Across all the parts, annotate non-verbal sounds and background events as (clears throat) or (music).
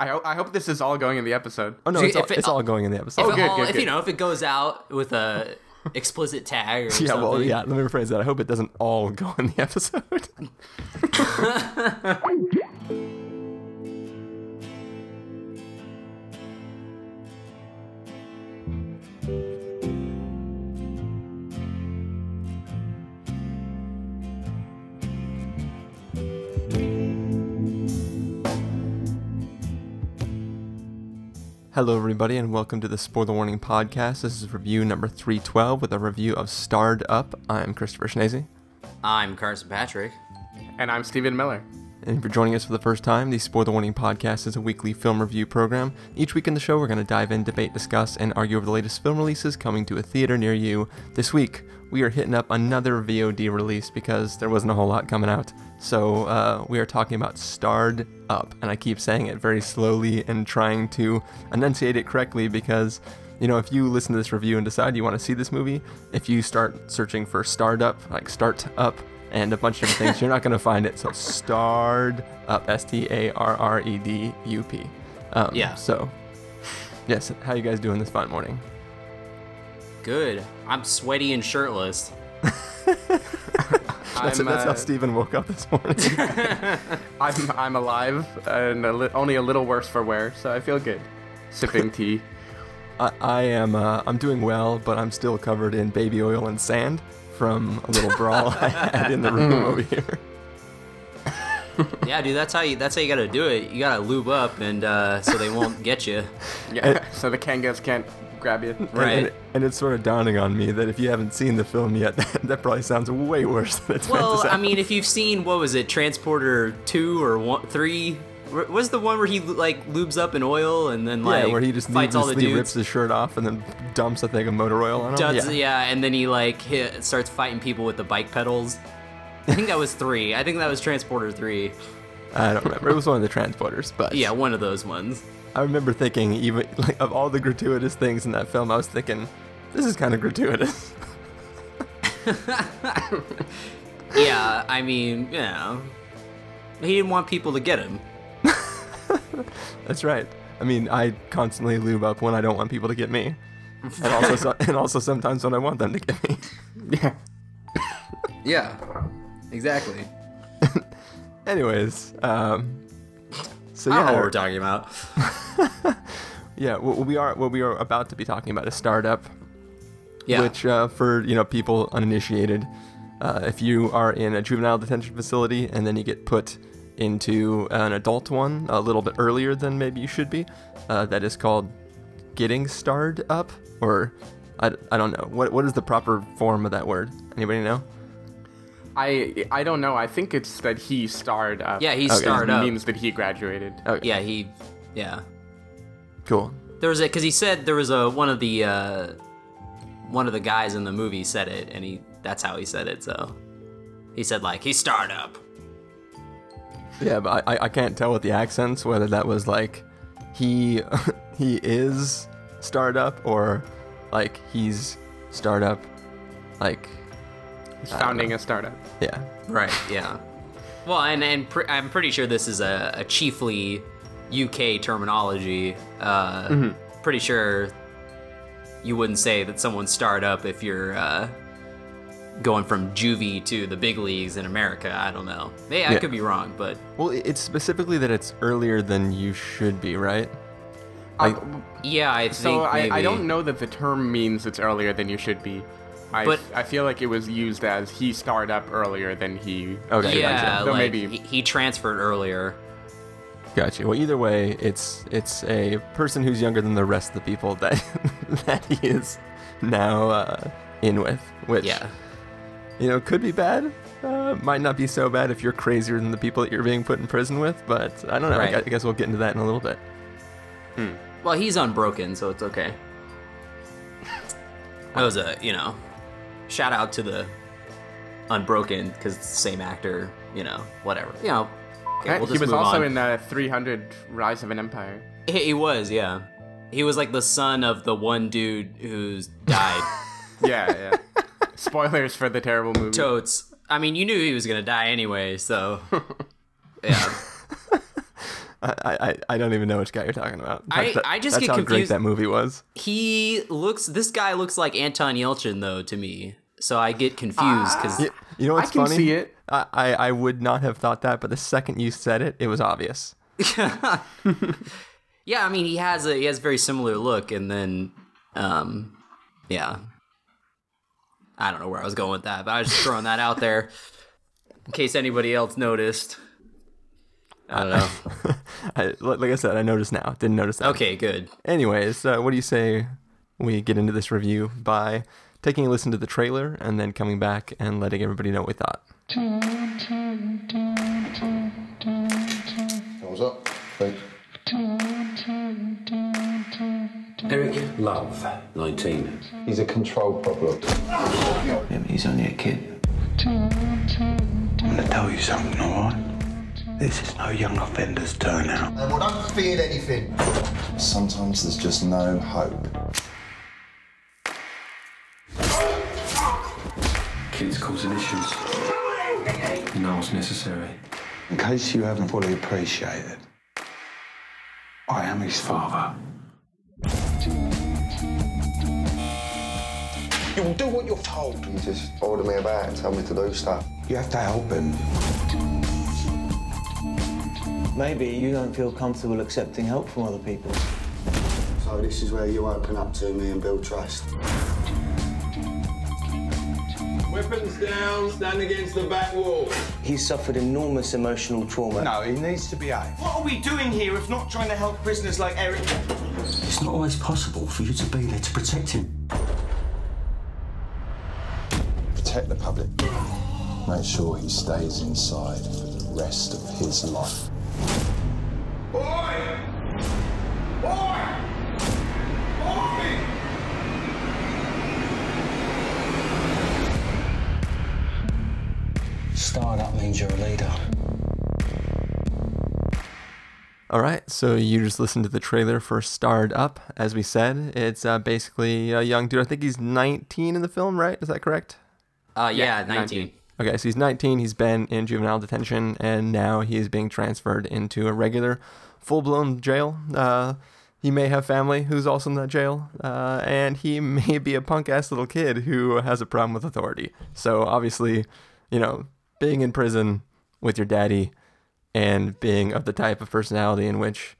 I, ho- I hope this is all going in the episode. Oh no, See, it's, all, it- it's all going in the episode. Oh, if, Oh, good, all- good, if good. you know, if it goes out with a (laughs) explicit tag or yeah, something. well, yeah. Let me rephrase that. I hope it doesn't all go in the episode. (laughs) (laughs) Hello, everybody, and welcome to the Spoiler Warning Podcast. This is review number 312 with a review of Starred Up. I'm Christopher Schnese. I'm Carson Patrick. And I'm Stephen Miller. And if you're joining us for the first time, the Spoiler Warning Podcast is a weekly film review program. Each week in the show, we're going to dive in, debate, discuss, and argue over the latest film releases coming to a theater near you. This week, we are hitting up another VOD release because there wasn't a whole lot coming out. So uh, we are talking about Starred Up, and I keep saying it very slowly and trying to enunciate it correctly because you know, if you listen to this review and decide you want to see this movie, if you start searching for Starred Up, like Start Up, and a bunch of different things, you're not going to find it. So Starred Up, S T A R R E D U P. Um, Yeah. So, yes, how you guys doing this fine morning? Good. I'm sweaty and shirtless. (laughs) That's, I'm, that's uh, how Steven woke up this morning. (laughs) I'm, I'm alive and a li- only a little worse for wear, so I feel good. Sipping tea. (laughs) I, I am. Uh, I'm doing well, but I'm still covered in baby oil and sand from a little brawl I had in the room over here. Yeah, dude, that's how you that's how you gotta do it. You gotta lube up and uh, so they won't get you. Yeah, so the kangas can't grab you. Right. And, and it's sort of dawning on me that if you haven't seen the film yet, (laughs) that, that probably sounds way worse than it's meant Well, to sound. I mean, if you've seen what was it, Transporter two or one, three, Wh- was the one where he like lubes up in oil and then like yeah, where he just fights all the dudes. rips his shirt off and then dumps a thing of motor oil on him. Does, yeah. yeah. and then he like hit, starts fighting people with the bike pedals. I think that was three. I think that was Transporter three. I don't remember. It was one of the transporters, but Yeah, one of those ones. I remember thinking even like of all the gratuitous things in that film, I was thinking this is kind of gratuitous. (laughs) Yeah, I mean, you know, he didn't want people to get him. That's right. I mean, I constantly lube up when I don't want people to get me, and also so, (laughs) and also sometimes when I want them to get me. Yeah. Yeah, exactly. (laughs) Anyways, um, so I don't yeah, know what we're talking about. (laughs) yeah, what we are what we are about to be talking about is startup, Yeah, which uh, for you know people uninitiated, uh, if you are in a juvenile detention facility and then you get put into an adult one a little bit earlier than maybe you should be, uh, that is called getting starred up, or I, I don't know what what is the proper form of that word. Anybody know? I I don't know. I think it's that he starred up. yeah, he Okay. starred It up. means that he graduated. Okay, Yeah, he, yeah. cool. There was a because he said there was a one of the uh, one of the guys in the movie said it, and he that's how he said it. So he said like he starred up. Yeah, but I, I can't tell with the accents whether that was like he (laughs) he is startup or like he's startup like He's founding a startup. yeah Right. Yeah. Well, and and pr- I'm pretty sure this is a, a chiefly UK terminology. Uh, Pretty sure you wouldn't say that someone's startup if you're uh, going from juvie to the big leagues in America. I don't know. Hey, I Yeah. could be wrong, but well it's specifically that it's earlier than you should be right Uh, Like- yeah, I think so I, I don't know that the term means it's earlier than you should be. I, But- I feel like it was used as he started up earlier than he. Okay, Yeah, gotcha. Though like maybe- he, he transferred earlier. gotcha well either way it's it's a person who's younger than the rest of the people that (laughs) that he is now uh, in with which Yeah. You know could be bad uh, might not be so bad if you're crazier than the people that you're being put in prison with but i don't know I Right. gu- I guess we'll get into that in a little bit Well, he's unbroken, so it's okay. That was a, you know, shout out to the Unbroken because it's the same actor, you know, whatever. You know, okay, we'll he was move also on. in uh, 300 Rise of an Empire. He, he was, yeah. He was like the son of the one dude who's died. (laughs) Yeah, yeah. Spoilers for the terrible movie. Totes. I mean, you knew he was gonna die anyway, so (laughs) yeah. I, I, I don't even know which guy you're talking about. I- That- I just that's get how great confused- that movie was. He looks. This guy looks like Anton Yelchin though to me. So I get confused because You, you know what's I can funny? see it. I, I, I would not have thought that, but the second you said it, it was obvious. (laughs) yeah, I mean he has a he has a very similar look, and then um, yeah, I don't know where I was going with that, but I was just throwing that out there in case anybody else noticed. I don't know. (laughs) I, like I said, I noticed now. Didn't notice that. Okay, good. Anyways, uh, what do you say we get into this review by taking a listen to the trailer and then coming back and letting everybody know what we thought? What's up? Hey. Eric Love, 19. He's a control problem. Yeah, but he's only a kid. I'm gonna tell you something, alright? This is no young offenders turnout. And well, don't fear anything. Sometimes there's just no hope. Kids causing issues. No it's necessary. In case you haven't fully appreciated, I am his father. You will do what you're told. You just order me about and tell me to do stuff. You have to help him. Maybe you don't feel comfortable accepting help from other people. So this is where you open up to me and build trust. Weapons down, stand against the back wall. He's suffered enormous emotional trauma. No, he needs to be behave. What are we doing here if not trying to help prisoners like Eric? It's not always possible for you to be there to protect him. Protect the public. Make sure he stays inside for the rest of his life. Boy! Boy! Boy! Starred up means you're a leader. All right, so you just listened to the trailer for Starred Up. As we said, it's uh, basically a young dude. I think he's 19 in the film, right? Is that correct? Uh, yeah, Yeah, 19. 19. Okay, so he's 19. He's been in juvenile detention, and now he is being transferred into a regular, full-blown jail. Uh, he may have family who's also in that jail, uh, and he (laughs) may be a punk-ass little kid who has a problem with authority. So obviously, you know, being in prison with your daddy and being of the type of personality in which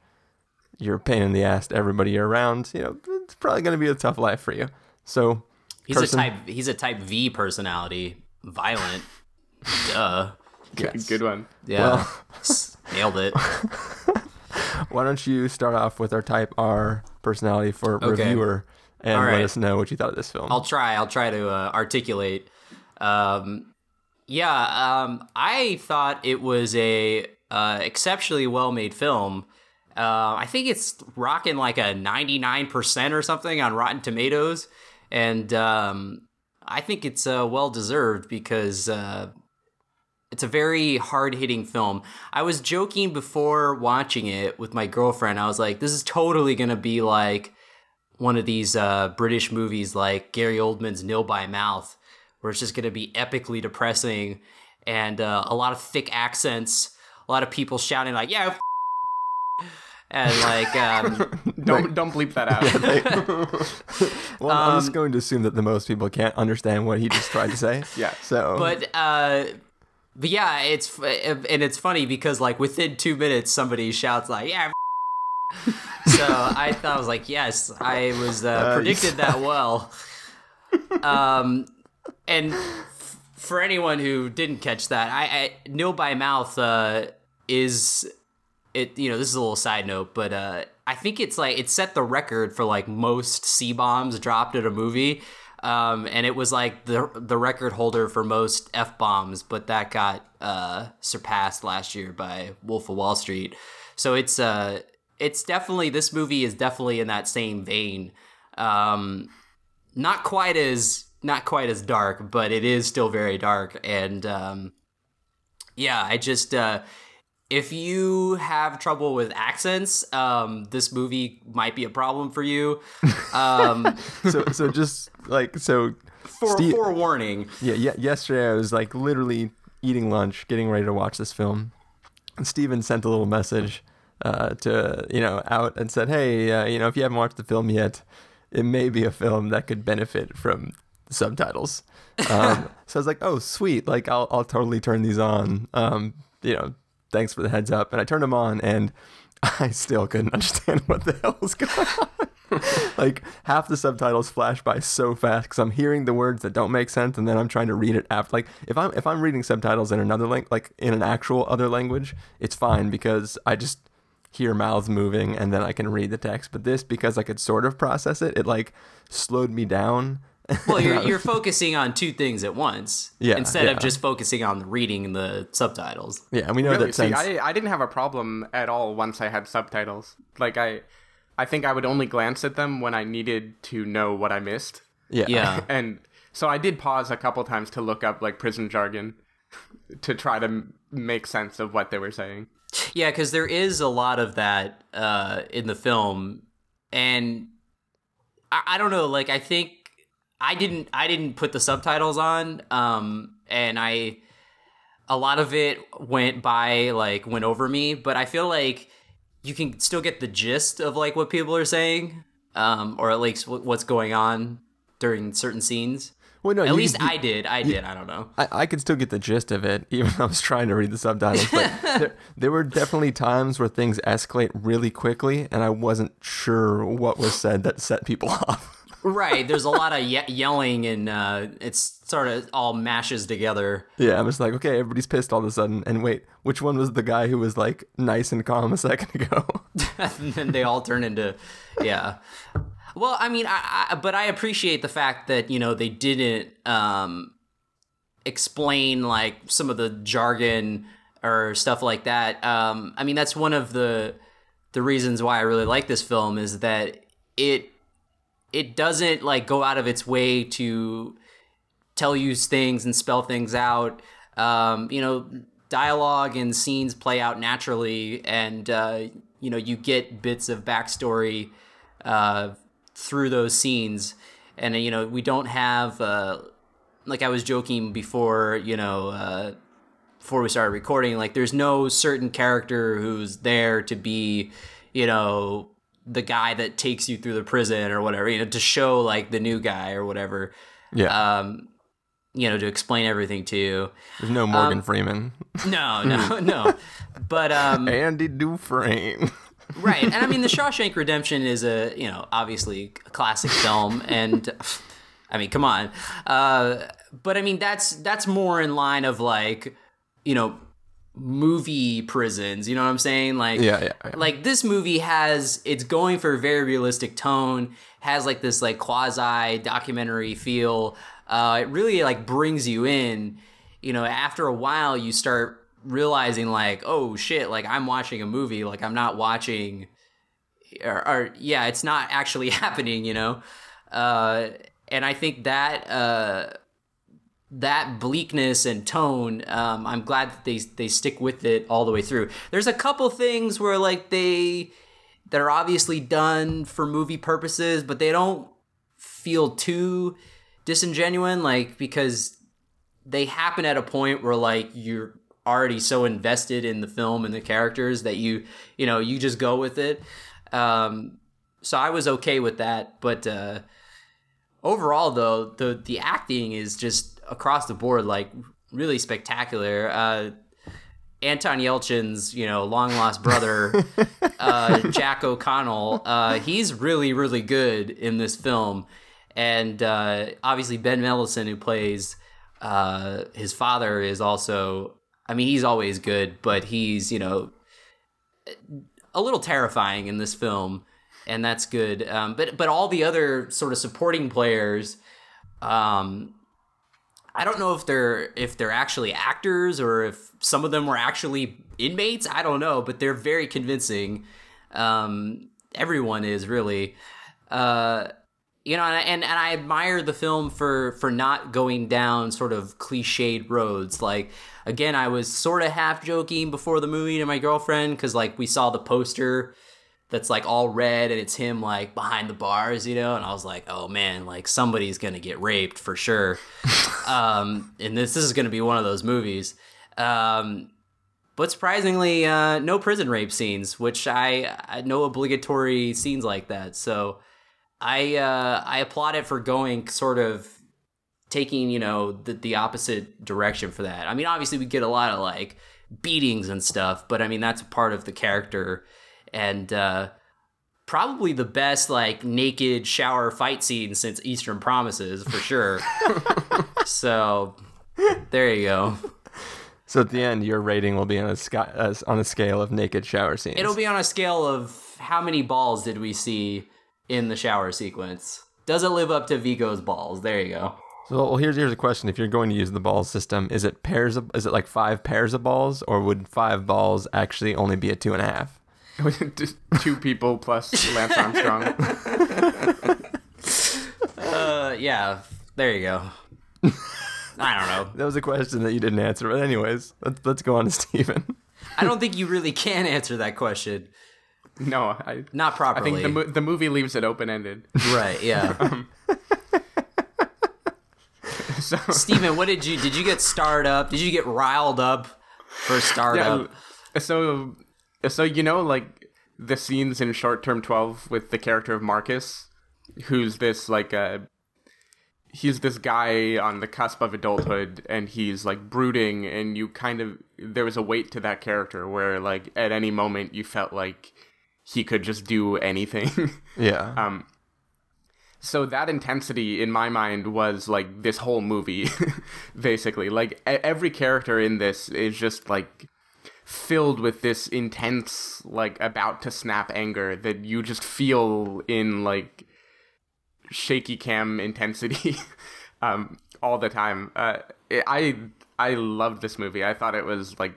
you're a pain in the ass to everybody you're around, you know, it's probably going to be a tough life for you. So He's Person- a type. He's a type V personality. Violent. (laughs) Duh. yes. Good one. Yeah. S- (laughs) Nailed it. (laughs) Why don't you start off with our type R personality for Okay. reviewer and All let us know what you thought of this film. I'll try. I'll try to uh, articulate. Um, yeah, um, I thought it was a uh, exceptionally well made film. Uh, I think it's rocking like a ninety nine percent or something on Rotten Tomatoes, and um, I think it's uh, well deserved because uh, it's a very hard hitting film. I was joking before watching it with my girlfriend. I was like, "This is totally gonna be like." one of these uh, British movies like Gary Oldman's Nil by Mouth, where it's just going to be epically depressing and uh, a lot of thick accents, a lot of people shouting like "Yeah," f- and like um, (laughs) Don't don't bleep that out. (laughs) well, I'm um, just going to assume that the most people can't understand what he just tried to say. (laughs) Yeah. So, but uh, but yeah, it's f- and it's funny because like within two minutes somebody shouts like "Yeah." so I thought I was like, yes, I was uh, predicted that well. Um, and f- for anyone who didn't catch that, I, I by Mouth uh, is it. You know, this is a little side note, but uh, I think it's like it set the record for like most C bombs dropped at a movie. Um, and it was like the the record holder for most f bombs, but that got uh, surpassed last year by Wolf of Wall Street. So it's uh, it's definitely this movie is definitely in that same vein. Um, not quite as not quite as dark, but it is still very dark. And um, yeah, I just uh, if you have trouble with accents, um, this movie might be a problem for you. Um, (laughs) so, so just like so. for Steve- forewarning, Yeah, yeah. Yesterday, I was like literally eating lunch, getting ready to watch this film. And Steven sent a little message uh, to you know out and said, "Hey, uh, you know, if you haven't watched the film yet, it may be a film that could benefit from subtitles." Um, (laughs) so I was like, "Oh, sweet! Like, I'll I'll totally turn these on." Um, you know, thanks for the heads up. And I turned them on, and (laughs) I still couldn't understand what the (laughs) hell was going on. like half the subtitles flash by so fast because I'm hearing the words that don't make sense, and then I'm trying to read it after. Like if I'm if I'm reading subtitles in another language, like in an actual other language, it's fine because I just hear mouths moving and then I can read the text. But this, because I could sort of process it, it like slowed me down. (laughs) Well, you're (laughs) you're focusing on two things at once. Yeah, Instead yeah. of just focusing on the reading the subtitles. Yeah, and we know Really? that See, since I, I didn't have a problem at all once I had subtitles. Like I, I think I would only glance at them when I needed to know what I missed. yeah Yeah. (laughs) And so I did pause a couple times to look up like prison jargon to try to m- make sense of what they were saying. Yeah, because there is a lot of that uh, in the film, and I, I don't know. Like, I think I didn't I didn't put the subtitles on, um, and I a lot of it went by like went over me, but I feel like you can still get the gist of like what people are saying, um, or at least what- what's going on during certain scenes. well, no, At you- least you- I did. I did. I don't know. I, I could still get the gist of it, (laughs) even though I was trying to read the subtitles. But (laughs) there, there were definitely times where things escalate really quickly, and I wasn't sure what was said that set people (laughs) off. Right. There's a lot of ye- yelling, and uh, it's sort of all mashes together. Yeah, I was like, okay, everybody's pissed all of a sudden. And wait, which one was the guy who was like nice and calm a second ago? (laughs) (laughs) and then they all turn into, yeah. Well, I mean, I, I but I appreciate the fact that you know they didn't um, explain like some of the jargon or stuff like that. Um, I mean, that's one of the the reasons why I really like this film is that it it doesn't like go out of its way to tell you things and spell things out. Um, you know, dialogue and scenes play out naturally, and uh, you know you get bits of backstory uh, through those scenes. And you know we don't have uh, like I was joking before. You know. Uh, before we started recording, like there's no certain character who's there to be, you know, the guy that takes you through the prison or whatever, you know, to show like the new guy or whatever. yeah, Um, you know, to explain everything to you. there's no Morgan Freeman. No, (laughs) no, no. But um, Andy Dufresne. right, and I mean, The (laughs) Shawshank Redemption is a you know obviously a classic film, and I mean, come on. Uh, but I mean, that's that's more in line of like you know movie prisons. You know what I'm saying? Like Yeah, yeah, yeah. like this movie has it's going for a very realistic tone has like this like quasi documentary feel uh it really like brings you in you know after a while you start realizing like oh shit like i'm watching a movie like i'm not watching or, or yeah it's not actually (laughs) happening you know uh and i think that uh that bleakness and tone, um, I'm glad that they they stick with it all the way through. There's a couple things where like they that are obviously done for movie purposes, but they don't feel too disingenuine, like because they happen at a point where like you're already so invested in the film and the characters that you you know you just go with it. Um, so I was okay with that, but uh, overall though the the acting is just across the board like really spectacular uh anton yelchin's you know long lost brother (laughs) uh jack o'connell uh he's really really good in this film and uh obviously ben Mendelsohn, who plays uh his father is also i mean he's always good but he's you know a little terrifying in this film, and that's good. Um, but but all the other sort of supporting players, um, I don't know if they're if they're actually actors or if some of them were actually inmates. I don't know, but they're very convincing. Um, everyone is really. Uh, you know, and, and and I admire the film for for not going down sort of cliched roads. Like again, I was sort of half joking before the movie to my girlfriend because like we saw the poster that's like all red and it's him like behind the bars, you know, and I was like, oh man, like somebody's gonna get raped for sure. (laughs) um, and this this is gonna be one of those movies. Um, but surprisingly, uh, no prison rape scenes, which I, I no obligatory scenes like that. So I uh, I applaud it for going sort of taking you know the the opposite direction for that. I mean, obviously we get a lot of like beatings and stuff, but I mean that's a part of the character and uh, probably the best like naked shower fight scene since Eastern Promises for sure. (laughs) so there you go. So at the end, your rating will be on a uh, on a scale of naked shower scenes. It'll be on a scale of how many balls did we see in the shower sequence? Does it live up to Viggo's balls? There you go. So well, here's here's a question: If you're going to use the ball system, is it pairs of is it like five pairs of balls, or would five balls actually only be a two and a half? (laughs) Just two people plus Lance Armstrong. uh, yeah. There you go. I don't know. That was a question that you didn't answer, but anyways, let's let's go on to Steven. I don't think you really can answer that question. No, I not properly. I think the mo- the movie leaves it open ended. Right. Yeah. (laughs) um, (laughs) so Steven, what did you did you get starred up? Did you get riled up for startup? Yeah, so so you know like the scenes in short term 12 with the character of Marcus who's this like uh he's this guy on the cusp of adulthood and he's like brooding and you kind of there was a weight to that character where like at any moment you felt like he could just do anything. (laughs) yeah. Um so that intensity in my mind was like this whole movie (laughs) basically like every character in this is just like filled with this intense like about to snap anger that you just feel in like shaky cam intensity (laughs) um all the time. Uh i i loved this movie. I thought it was like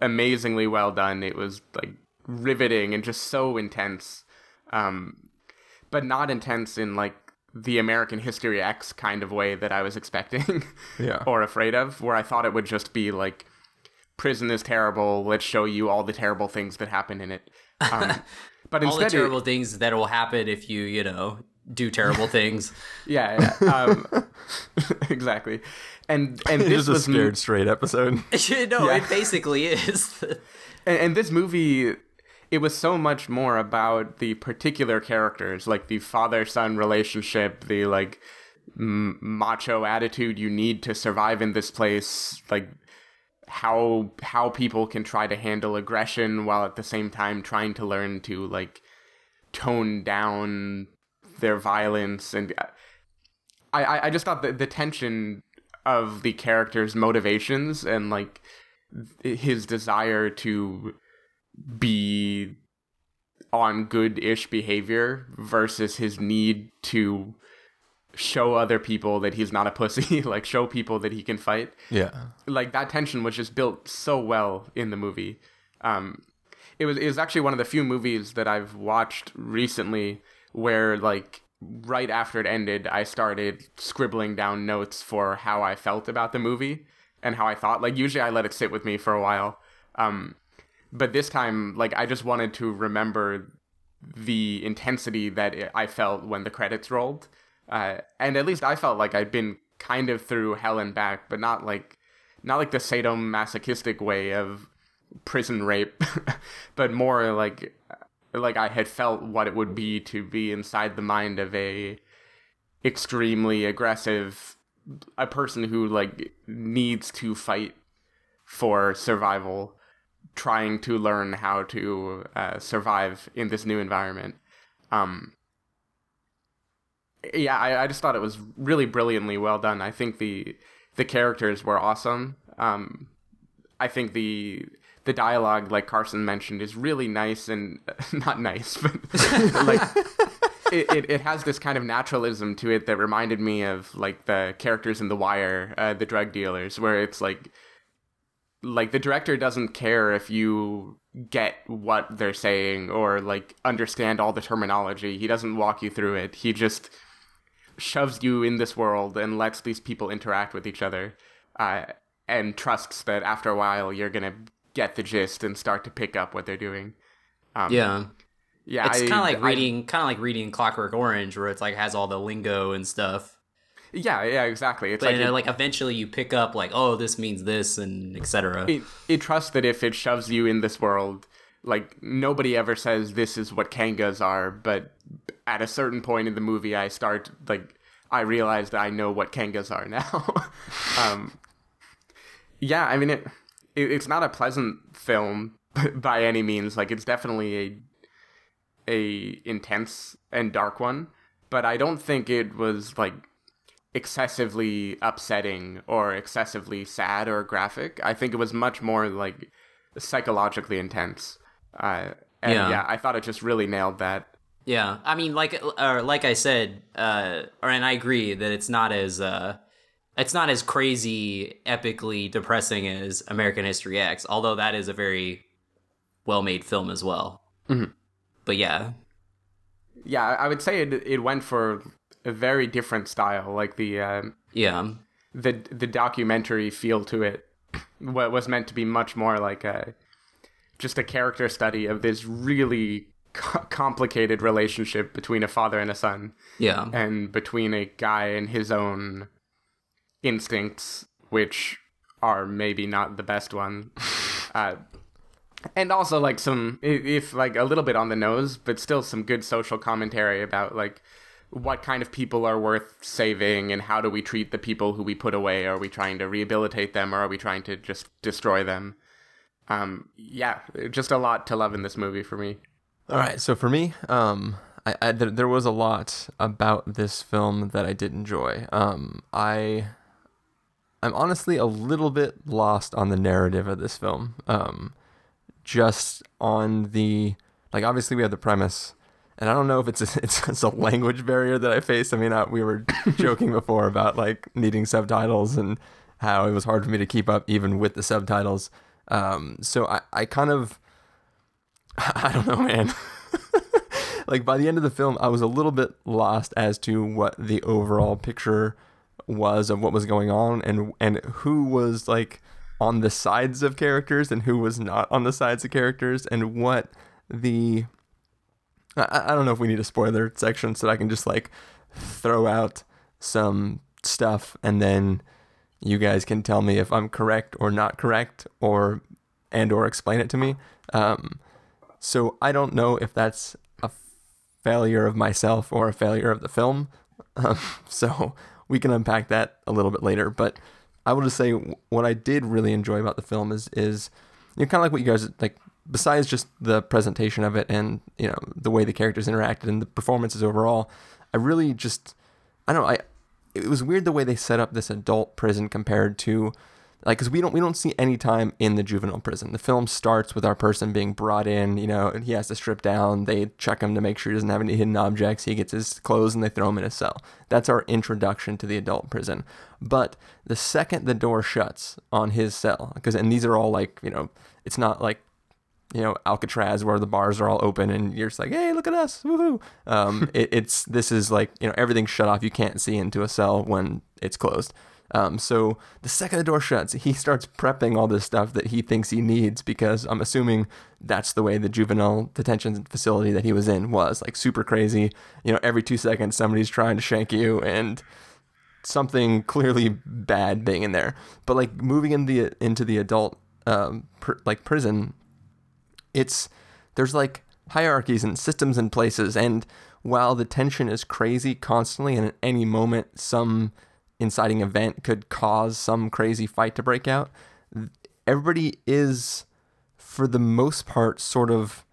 amazingly well done. It was like riveting and just so intense. Um but not intense in like the American History X kind of way that I was expecting (laughs) yeah. or afraid of, where I thought it would just be like prison is terrible. Let's show you all the terrible things that happen in it. Um, (laughs) but all instead, the terrible it, things that will happen if you, you know, do terrible (laughs) things. yeah, yeah um, (laughs) exactly. And and this was a scared straight episode. no, yeah. it basically is. and, and this movie it was so much more about the particular characters, like the father son relationship, the like m- macho attitude you need to survive in this place, like how how people can try to handle aggression while at the same time trying to learn to like tone down their violence and uh, I I just thought that the tension of the character's motivations and like his desire to be on good-ish behavior versus his need to show other people that he's not a pussy, (laughs) like show people that he can fight. Yeah. Like that tension was just built so well in the movie. Um it was it was actually one of the few movies that I've watched recently where like right after it ended I started scribbling down notes for how I felt about the movie and how I thought like usually I let it sit with me for a while. Um but this time like I just wanted to remember the intensity that I felt when the credits rolled uh, and at least I felt like I'd been kind of through hell and back, but not like not like the sadomasochistic way of prison rape, (laughs) but more like like I had felt what it would be to be inside the mind of a extremely aggressive a person who like needs to fight for survival trying to learn how to uh, survive in this new environment. Um yeah, I, I just thought it was really brilliantly well done. I think the the characters were awesome. Um, I think the the dialogue, like Carson mentioned, is really nice and (laughs) not nice, but (laughs) like it, it, it, has this kind of naturalism to it that reminded me of like the characters in The Wire, uh, the drug dealers, where it's like like the director doesn't care if you get what they're saying or like understand all the terminology. He doesn't walk you through it. He just shoves you in this world and lets these people interact with each other uh, and trusts that after a while you're gonna get the gist and start to pick up what they're doing um, yeah yeah it's kind of like reading kind of like reading clockwork orange where it's like has all the lingo and stuff Yeah, yeah, exactly. It's but like, it, like eventually you pick up like, oh, this means this and etc. It, it trusts that if it shoves you in this world, like nobody ever says this is what kangas are, but at a certain point in the movie, I start like I realize that I know what kangas are now. (laughs) um, yeah, I mean it, it. It's not a pleasant film (laughs) by any means. Like it's definitely a a intense and dark one, but I don't think it was like excessively upsetting or excessively sad or graphic. I think it was much more like psychologically intense. Uh, and yeah. yeah, I thought it just really nailed that. Yeah, I mean, like, or like I said, uh, and I agree that it's not as, uh, it's not as crazy, epically depressing as American History X. Although that is a very well-made film as well. Mm-hmm. But yeah, yeah, I would say it it went for a very different style, like the um, yeah the the documentary feel to it. (clears throat) What was meant to be much more like a just a character study of this really co- complicated relationship between a father and a son. Yeah. And between a guy and his own instincts, which are maybe not the best one. (laughs) Uh, and also like some if like a little bit on the nose but still some good social commentary about like what kind of people are worth saving and how do we treat the people who we put away are we trying to rehabilitate them or are we trying to just destroy them um, yeah, just a lot to love in this movie for me. All right, so for me, um, I, I there, there, was a lot about this film that I did enjoy. Um, I, I'm honestly a little bit lost on the narrative of this film. Um, just on the like, obviously we have the premise, and I don't know if it's a, (laughs) it's, it's a language barrier that I face. I mean, I, we were (coughs) joking before about like needing subtitles and how it was hard for me to keep up even with the subtitles. Um, so I, I kind of, (laughs) I don't know, man. (laughs) like by the end of the film, I was a little bit lost as to what the overall picture was of what was going on and and who was like on the sides of characters and who was not on the sides of characters and what the I, I don't know if we need a spoiler section so that I can just like throw out some stuff and then you guys can tell me if I'm correct or not correct, or and or explain it to me. Um, so I don't know if that's a failure of myself or a failure of the film. Um, (laughs) so we can unpack that a little bit later. But I will just say what I did really enjoy about the film is is you know kind of like what you guys like. Besides just the presentation of it and you know the way the characters interacted and the performances overall, I really just I don't know I it was weird the way they set up this adult prison compared to like because we don't we don't see any time in the juvenile prison. The film starts with our person being brought in. You know, he has to strip down. They check him to make sure he doesn't have any hidden objects. He gets his clothes and they throw him in a cell. That's our introduction to the adult prison. But the second the door shuts on his cell, because and these are all like you know, it's not like you know Alcatraz where the bars are all open and you're just like, hey, look at us, woohoo! Um, (laughs) it, it's this is like you know everything's shut off. You can't see into a cell when it's closed. Um, so the second the door shuts, he starts prepping all this stuff that he thinks he needs because I'm assuming that's the way the juvenile detention facility that he was in was like super crazy. You know, every two seconds somebody's trying to shank you and something clearly bad being in there. But like moving in the into the adult um, pr- like prison it's there's like hierarchies and systems and places and while the tension is crazy constantly and at any moment some inciting event could cause some crazy fight to break out everybody is for the most part sort of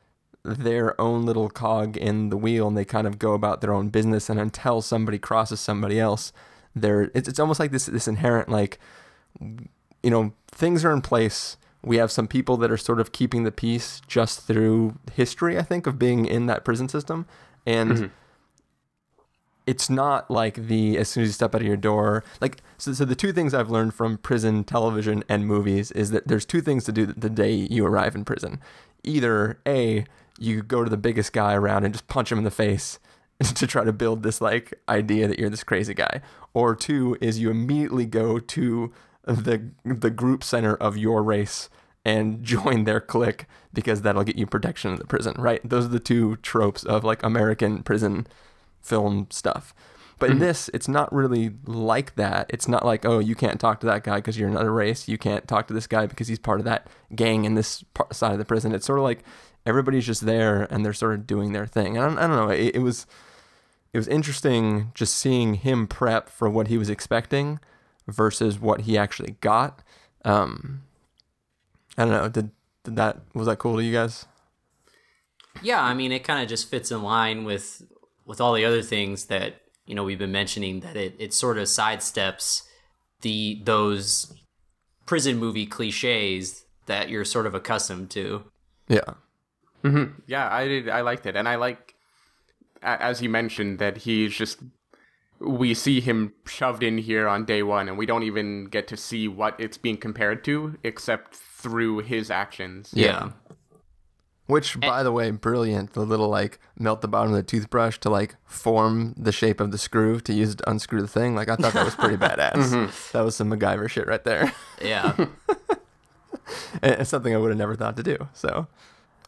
their own little cog in the wheel and they kind of go about their own business and until somebody crosses somebody else there it's, it's almost like this this inherent like you know things are in place we have some people that are sort of keeping the peace just through history, I think, of being in that prison system. And mm-hmm. it's not like the as soon as you step out of your door, like so, so the two things I've learned from prison television and movies is that there's two things to do the day you arrive in prison. Either A, you go to the biggest guy around and just punch him in the face (laughs) to try to build this like idea that you're this crazy guy. Or two is you immediately go to the the group center of your race and (laughs) join their clique because that'll get you protection in the prison, right? Those are the two tropes of like American prison film stuff. But in this, it's not really like that. It's not like, oh, you can't talk to that guy because you're another race. You can't talk to this guy because he's part of that gang in this part, side of the prison. It's sort of like everybody's just there and they're sort of doing their thing. And I don't, I don't know. It, it was it was interesting just seeing him prep for what he was expecting versus what he actually got. Um, I don't know. Did did that was that cool to you guys? Yeah, I mean, it kind of just fits in line with with all the other things that you know we've been mentioning. That it it sort of sidesteps the those prison movie cliches that you're sort of accustomed to. Yeah. Mm-hmm. Yeah, I did. I liked it, and I like, as you mentioned, that he's just. We see him shoved in here on day one, and we don't even get to see what it's being compared to, except through his actions. Yeah. Which, by the way, brilliant. The little like melt the bottom of the toothbrush to like form the shape of the screw to use to unscrew the thing. Like I thought that was pretty (laughs) badass. Mm-hmm. That was some MacGyver shit right there. Yeah. (laughs) And it's something I would have never thought to do. So,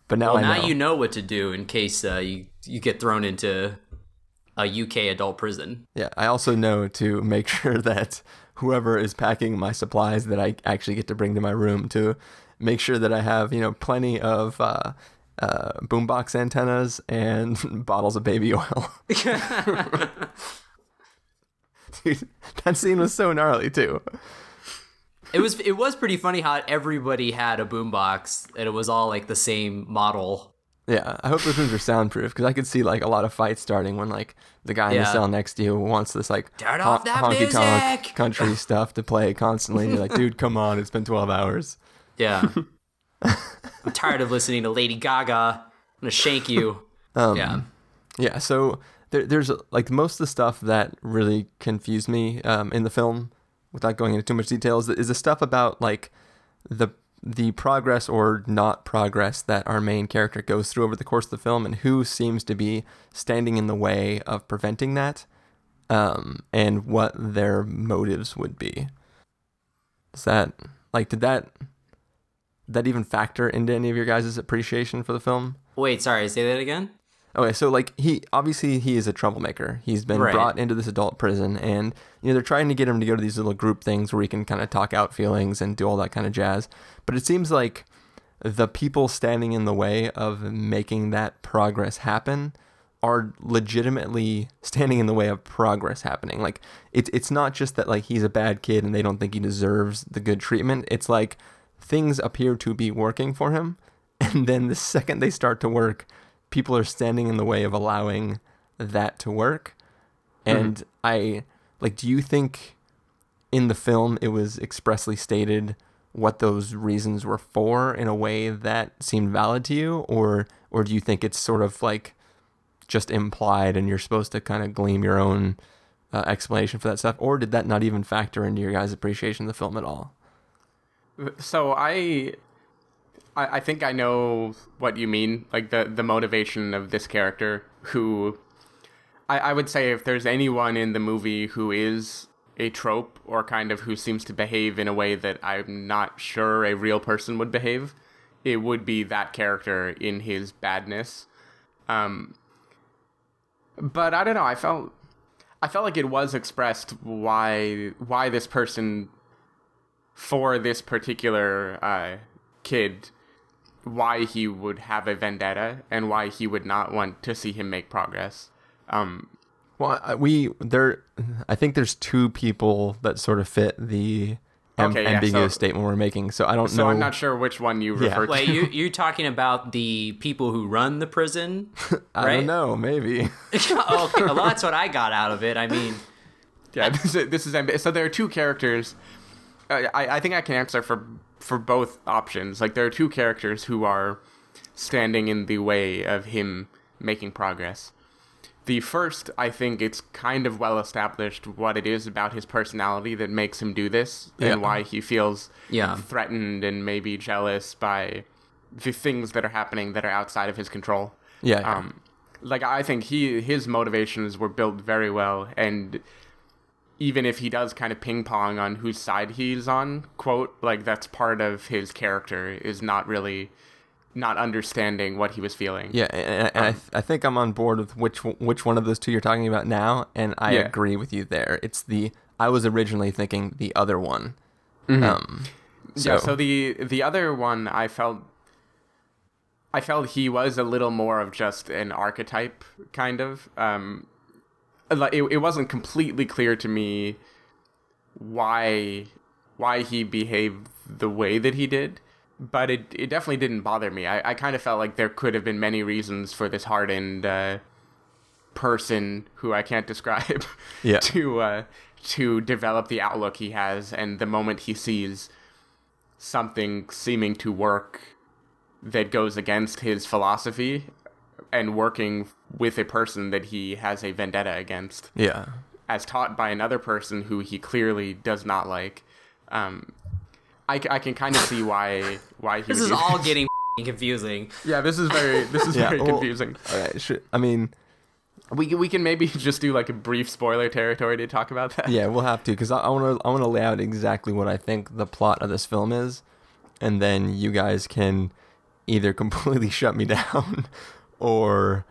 but now well, I know. now you know what to do in case uh, you you get thrown into a UK adult prison. Yeah, I also know to make (laughs) sure that whoever is packing my supplies that I actually get to bring to my room to make sure that I have, you know, plenty of uh, uh, boombox antennas and (laughs) bottles of baby oil. (laughs) Dude, that scene was so gnarly too. It was it was pretty funny how everybody had a boombox and it was all like the same model. Yeah, I hope those rooms are soundproof because I could see like a lot of fights starting when like the guy in the Yeah. cell next to you wants this like Turn off that honky tonk music! country (laughs) stuff to play constantly. And you're like, dude, come on, it's been twelve hours. Yeah. (laughs) I'm tired of listening to Lady Gaga. I'm gonna shank you. (laughs) Um, yeah. Yeah, so there, there's like most of the stuff that really confused me um, in the film, without going into too much detail, is, is the stuff about like the the progress or not progress that our main character goes through over the course of the film, and who seems to be standing in the way of preventing that, um, and what their motives would be. Is that like did that did that even factor into any of your guys' appreciation for the film? Wait, sorry, say that again? Okay, so like he obviously he is a troublemaker. He's been Right. brought into this adult prison, and you know they're trying to get him to go to these little group things where he can kind of talk out feelings and do all that kind of jazz. But it seems like the people standing in the way of making that progress happen are legitimately standing in the way of progress happening. Like it's it's not just that like he's a bad kid and they don't think he deserves the good treatment. It's like things appear to be working for him, (laughs) and then the second they start to work, people are standing in the way of allowing that to work. And I like do you think in the film it was expressly stated what those reasons were for in a way that seemed valid to you? Or or do you think it's sort of like just implied and you're supposed to kind of glean your own uh, explanation for that stuff? Or did that not even factor into your guys appreciation of the film at all? So I, I, I think I know what you mean. Like the the motivation of this character, who, I, I would say if there's anyone in the movie who is a trope or kind of who seems to behave in a way that I'm not sure a real person would behave, it would be that character in his badness. Um, but I don't know. I felt, I felt like it was expressed why why this person for this particular uh, kid why he would have a vendetta and why he would not want to see him make progress. Um, well I- we there i think there's two people that sort of fit the am- Okay, yeah, ambiguous so- statement we're making so i don't know. so know I'm not sure which one you Yeah. refer to. Wait, you (laughs) you're talking about the people who run the prison? (laughs) i right? don't know maybe (laughs) oh, okay. Well, that's what I got out of it. I mean, yeah, this is, this is ambi- so there are two characters. Uh, I I think I can answer for for both options. Like there are two characters who are standing in the way of him making progress. The first, I think it's kind of well established what it is about his personality that makes him do this Yeah. and why he feels Yeah. threatened and maybe jealous by the things that are happening that are outside of his control. yeah, yeah. Um, like I think he his motivations were built very well, and even if he does kind of ping pong on whose side he's on, quote like that's part of his character is not really not understanding what he was feeling. Yeah, and, and um, I, I think I'm on board with which which one of those two you're talking about now, and I yeah. agree with you there. It's the I was originally thinking the other one. Mm-hmm. Um, so. Yeah, so the the other one I felt I felt he was a little more of just an archetype kind of. Um, it, it wasn't completely clear to me why why he behaved the way that he did but it, it definitely didn't bother me i, I kind of felt like there could have been many reasons for this hardened uh, person who i can't describe (laughs) yeah. to uh, to develop the outlook he has and the moment he sees something seeming to work that goes against his philosophy and working with a person that he has a vendetta against. Yeah. As taught by another person who he clearly does not like. Um, I, I can kind of see why (laughs) why he. this is all getting (laughs) confusing. Yeah, this is very this is (laughs) yeah, very well, confusing. I mean, we we can maybe just do like a brief spoiler territory to talk about that. Yeah, we'll have to because I want to I want to lay out exactly what I think the plot of this film is, and then you guys can either completely shut me down or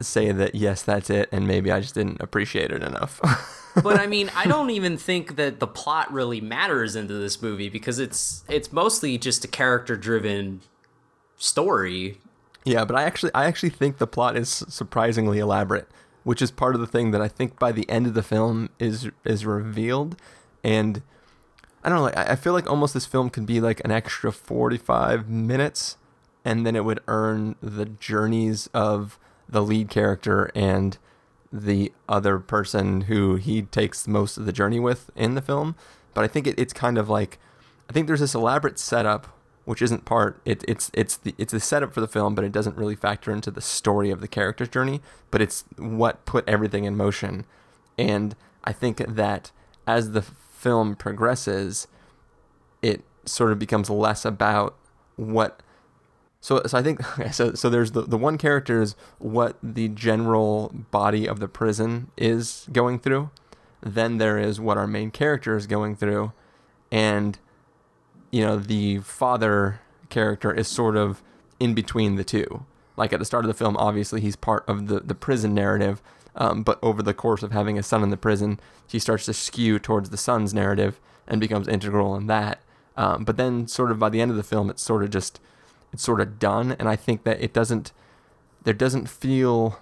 say that yes, that's it, and maybe I just didn't appreciate it enough. (laughs) but I mean, I don't even think that the plot really matters into this movie because it's it's mostly just a character driven story. Yeah, but I actually I actually think the plot is surprisingly elaborate, which is part of the thing that I think by the end of the film is is revealed and I don't know, like I feel like almost this film could be like an extra 45 minutes and then it would earn the journeys of the lead character and the other person who he takes most of the journey with in the film. But I think it, it's kind of like I think there's this elaborate setup which isn't part it, it's it's the it's the setup for the film, but it doesn't really factor into the story of the character's journey. But it's what put everything in motion, and I think that as the film progresses, it sort of becomes less about what so, so I think (laughs) so. So there's the the one character is what the general body of the prison is going through. Then there is what our main character is going through, and you know the father character is sort of in between the two. Like at the start of the film, obviously he's part of the the prison narrative, um, but over the course of having a son in the prison, he starts to skew towards the son's narrative and becomes integral in that. Um, but then, sort of by the end of the film, it's sort of just it's sort of done and i think that it doesn't there doesn't feel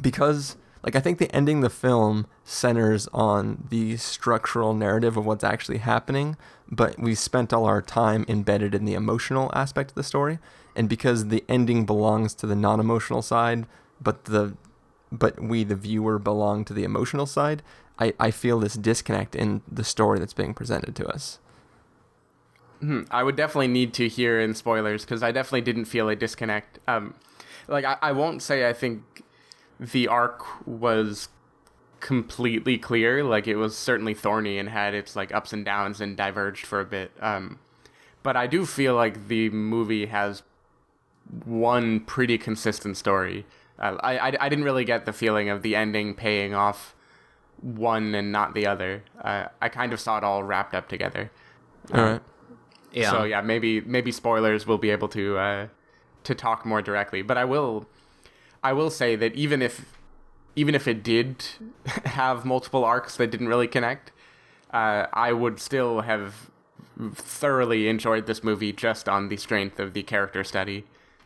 because like i think the ending the film centers on the structural narrative of what's actually happening but we spent all our time embedded in the emotional aspect of the story and because the ending belongs to the non-emotional side but the but we the viewer belong to the emotional side i, I feel this disconnect in the story that's being presented to us Hmm, I would definitely need to hear in spoilers because I definitely didn't feel a disconnect. Um, like I, I won't say I think the arc was completely clear. Like it was certainly thorny and had its like ups and downs and diverged for a bit. Um, but I do feel like the movie has one pretty consistent story. Uh, I, I I didn't really get the feeling of the ending paying off one and not the other. Uh, I kind of saw it all wrapped up together. All right. Yeah. So yeah, maybe maybe spoilers will be able to uh, to talk more directly. But I will I will say that even if even if it did (laughs) have multiple arcs that didn't really connect, uh, I would still have thoroughly enjoyed this movie just on the strength of the character study.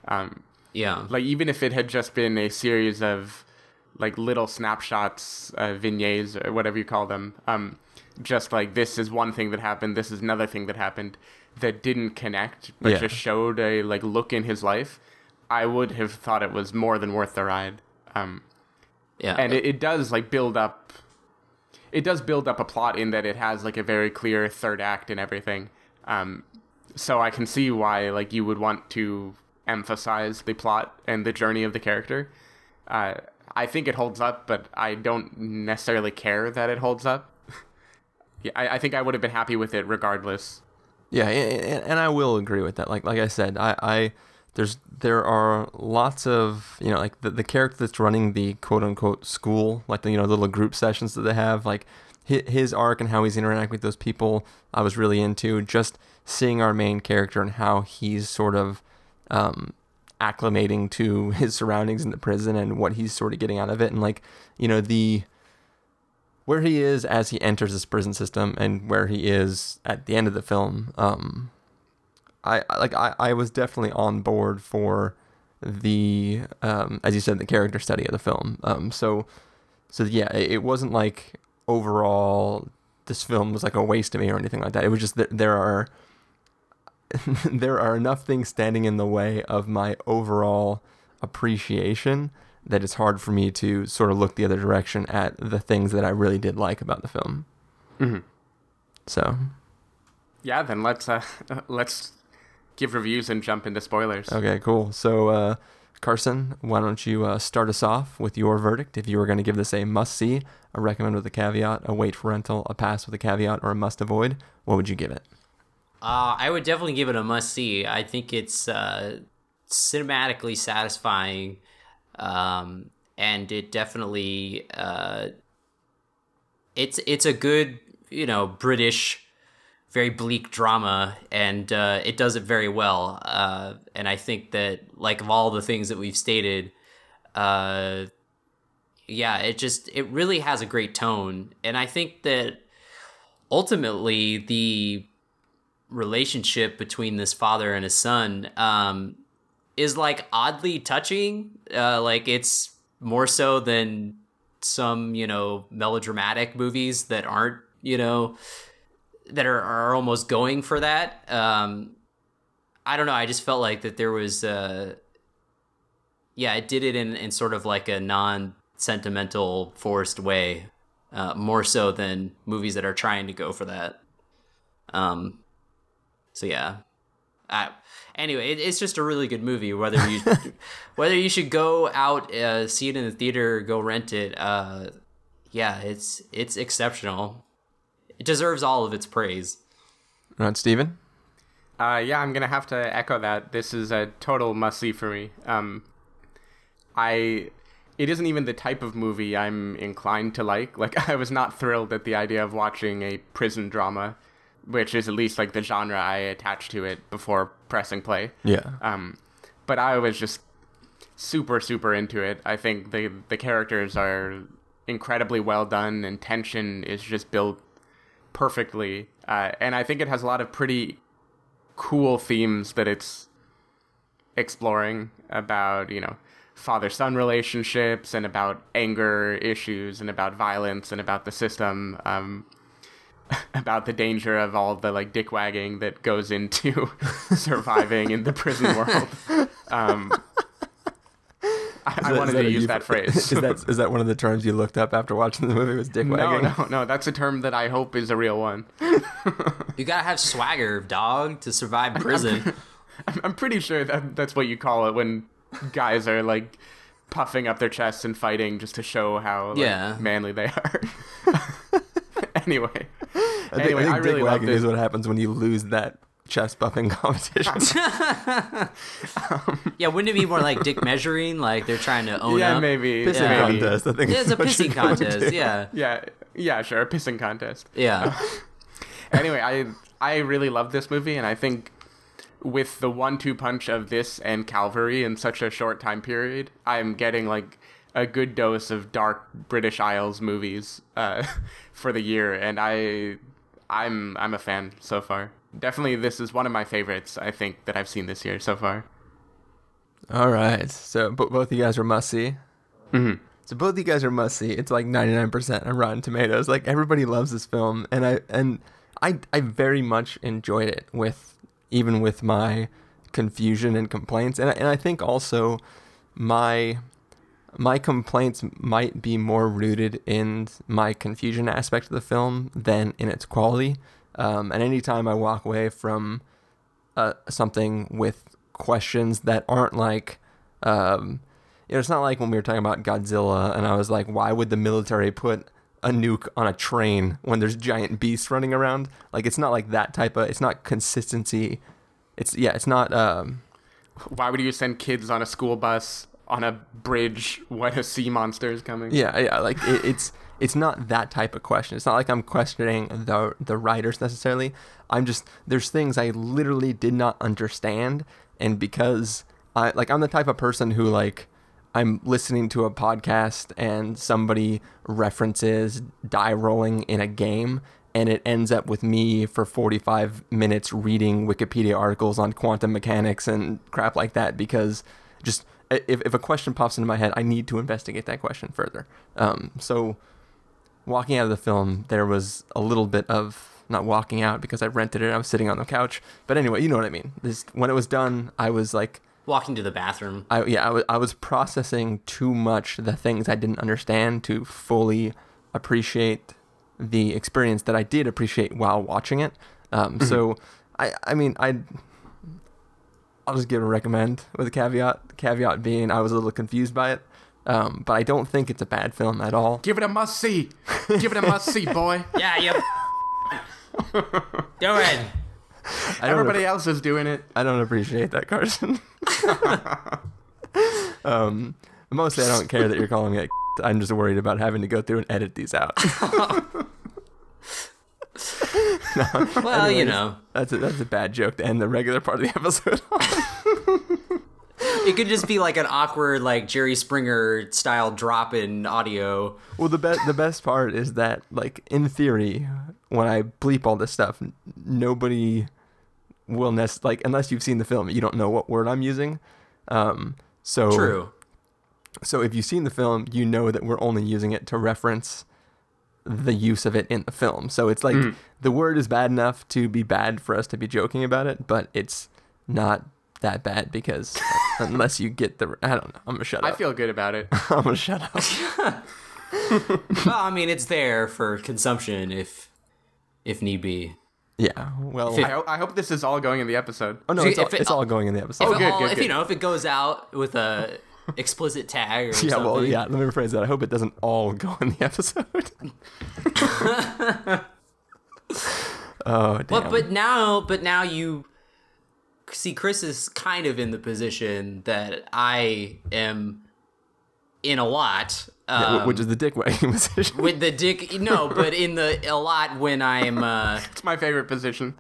Um, yeah. Like even if it had just been a series of like little snapshots, uh, vignettes or whatever you call them, um, just like this is one thing that happened, this is another thing that happened that didn't connect, but yeah. just showed a like look in his life, I would have thought it was more than worth the ride. Um, yeah, and it, it does like build up. It does build up a plot in that it has like a very clear third act and everything. Um, so I can see why like you would want to emphasize the plot and the journey of the character. Uh, I think it holds up, but I don't necessarily care that it holds up. (laughs) yeah, I, I think I would have been happy with it regardless. Yeah, and I will agree with that. Like like I said, I, I there's there are lots of you know like the, the character that's running the quote unquote school, like the you know little group sessions that they have, like his arc and how he's interacting with those people. I was really into just seeing our main character and how he's sort of um, acclimating to (laughs) his surroundings in the prison and what he's sort of getting out of it, and like you know the where he is as he enters this prison system and where he is at the end of the film. Um, I like I, I was definitely on board for the um, as you said the character study of the film. Um, so so yeah, it, wasn't like overall this film was like a waste of me or anything like that. It was just that there are (laughs) there are enough things standing in the way of my overall appreciation that it's hard for me to sort of look the other direction at the things that I really did like about the film. Mm-hmm. So, yeah, then let's uh, (laughs) let's give reviews and jump into spoilers. Okay, cool. So, uh, Carson, why don't you uh, start us off with your verdict? If you were going to give this a must see, a recommend with a caveat, a wait for rental, a pass with a caveat, or a must avoid, what would you give it? Uh, I would definitely give it a must see. I think it's uh, cinematically satisfying um, and it definitely uh, it's it's a good you know British very bleak drama and uh, it does it very well. Uh, and I think that like of all the things that we've stated uh, yeah it just it really has a great tone. And I think that ultimately the relationship between this father and his son um, is like oddly touching. Uh, like it's more so than some you know melodramatic movies that aren't you know that are, are almost going for that. Um, I don't know. I just felt like that there was, uh, yeah, it did it in, in sort of like a non sentimental, forced way, uh, more so than movies that are trying to go for that. Um, so yeah, I, anyway, it, it's just a really good movie. Whether you (laughs) whether you should go out uh, see it in the theater, or go rent it, uh, yeah, it's it's exceptional. It deserves all of its praise. Right, Stephen? Uh, yeah, I'm gonna have to echo that. This is a total must see for me. Um, I it isn't even the type of movie I'm inclined to like. Like (laughs) I was not thrilled at the idea of watching a prison drama which is at least like the genre I attached to it before pressing play. Yeah. Um, but I was just super super into it. I think the the characters are incredibly well done, and tension is just built perfectly. Uh, and I think it has a lot of pretty cool themes that it's exploring about you know father son relationships and about anger issues and about violence and about the system. Um, (laughs) about the danger of all the like dick wagging that goes into (laughs) surviving in the prison world. Um, I, I wanted to use that phrase. (laughs) is that is that one of the terms you looked up after watching the movie? Was dick wagging? No, no, no. That's a term that I hope is a real one. you gotta have swagger, dog, to survive prison. I'm, I'm pretty sure that that's what you call it when guys are like puffing up their chests and fighting just to show how like, yeah. manly they are. anyway, I think, anyway, I, think I really love this. is what happens when you lose that chest buffing (laughs) competition. um, (laughs) yeah, wouldn't it be more like dick measuring? Like they're trying to own yeah, up? maybe pissing yeah. contest. I think yeah, it's a pissing contest. Yeah, yeah, yeah, sure, a pissing contest. Yeah. (laughs) anyway, I I really love this movie, and I think with the one-two punch of this and Calvary in such a short time period, I'm getting like a good dose of dark British Isles movies uh, (laughs) for the year, and I I'm I'm a fan so far. Definitely, this is one of my favorites. I think that I've seen this year so far. All right, so both of you guys are must see. Mm-hmm. So both of you guys are must see. It's like 99% on Rotten Tomatoes. Like everybody loves this film, and I and I I very much enjoyed it. With even with my confusion and complaints, and and I think also my my complaints might be more rooted in my confusion aspect of the film than in its quality. Um, and anytime I walk away from uh, something with questions that aren't like, um, you know, it's not like when we were talking about Godzilla and I was like, why would the military put a nuke on a train when there's giant beasts running around? Like, it's not like that type of, it's not consistency. It's, yeah, it's not, um, why would you send kids on a school bus on a bridge when a sea monster is coming. Yeah, yeah, like it, it's it's not that type of question. It's not like I'm questioning the the writers necessarily. I'm just there's things I literally did not understand, and because I like I'm the type of person who like I'm listening to a podcast and somebody references die rolling in a game and it ends up with me for 45 minutes reading Wikipedia articles on quantum mechanics and crap like that because just if, if a question pops into my head, I need to investigate that question further. Um, so walking out of the film, there was a little bit of not walking out because I rented it. I was sitting on the couch, but anyway, you know what I mean. This, when it was done, I was like walking to the bathroom. I yeah, I was I was processing too much the things I didn't understand to fully appreciate the experience that I did appreciate while watching it. Um, mm-hmm. So, I I mean I. I'll just give it a recommend with a caveat. The caveat being I was a little confused by it, um, but I don't think it's a bad film at all. Give it a must see. Give it a must see, boy. (laughs) Yeah, yep. Go ahead. Everybody ap- else is doing it. I don't appreciate that, Carson. (laughs) (laughs) um, mostly, I don't care that you're calling it. I'm just worried about having to go through and edit these out. No, (laughs) well, you know, that's a, that's a bad joke to end the regular part of the episode. it could just be like an awkward, like Jerry Springer style drop in audio. Well, the best the best part is that, like in theory, when I bleep all this stuff, nobody will nest like unless you've seen the film, you don't know what word I'm using. Um, so true. So if you've seen the film, you know that we're only using it to reference the use of it in the film. So it's like mm. the word is bad enough to be bad for us to be joking about it, but it's not that bad because (laughs) unless you get the I don't know. I'm gonna shut up. I feel good about it. (laughs) I'm gonna shut up. (laughs) well, I mean, it's there for consumption if if need be. Yeah. Well, I, I, hope this is all going in the episode. Oh no, it's, all, it, it's all going in the episode. If, oh, good, all, good, if you know, if it goes out with a explicit tag or yeah, something. well, yeah. Let me rephrase that. I hope it doesn't all go in the episode. (laughs) oh, damn. But but now, but now you see, Chris is kind of in the position that I am in a lot. Um, yeah, which is the dick wagging (laughs) position. With the dick, no, but in the a lot when I'm. Uh, (laughs) it's my favorite position.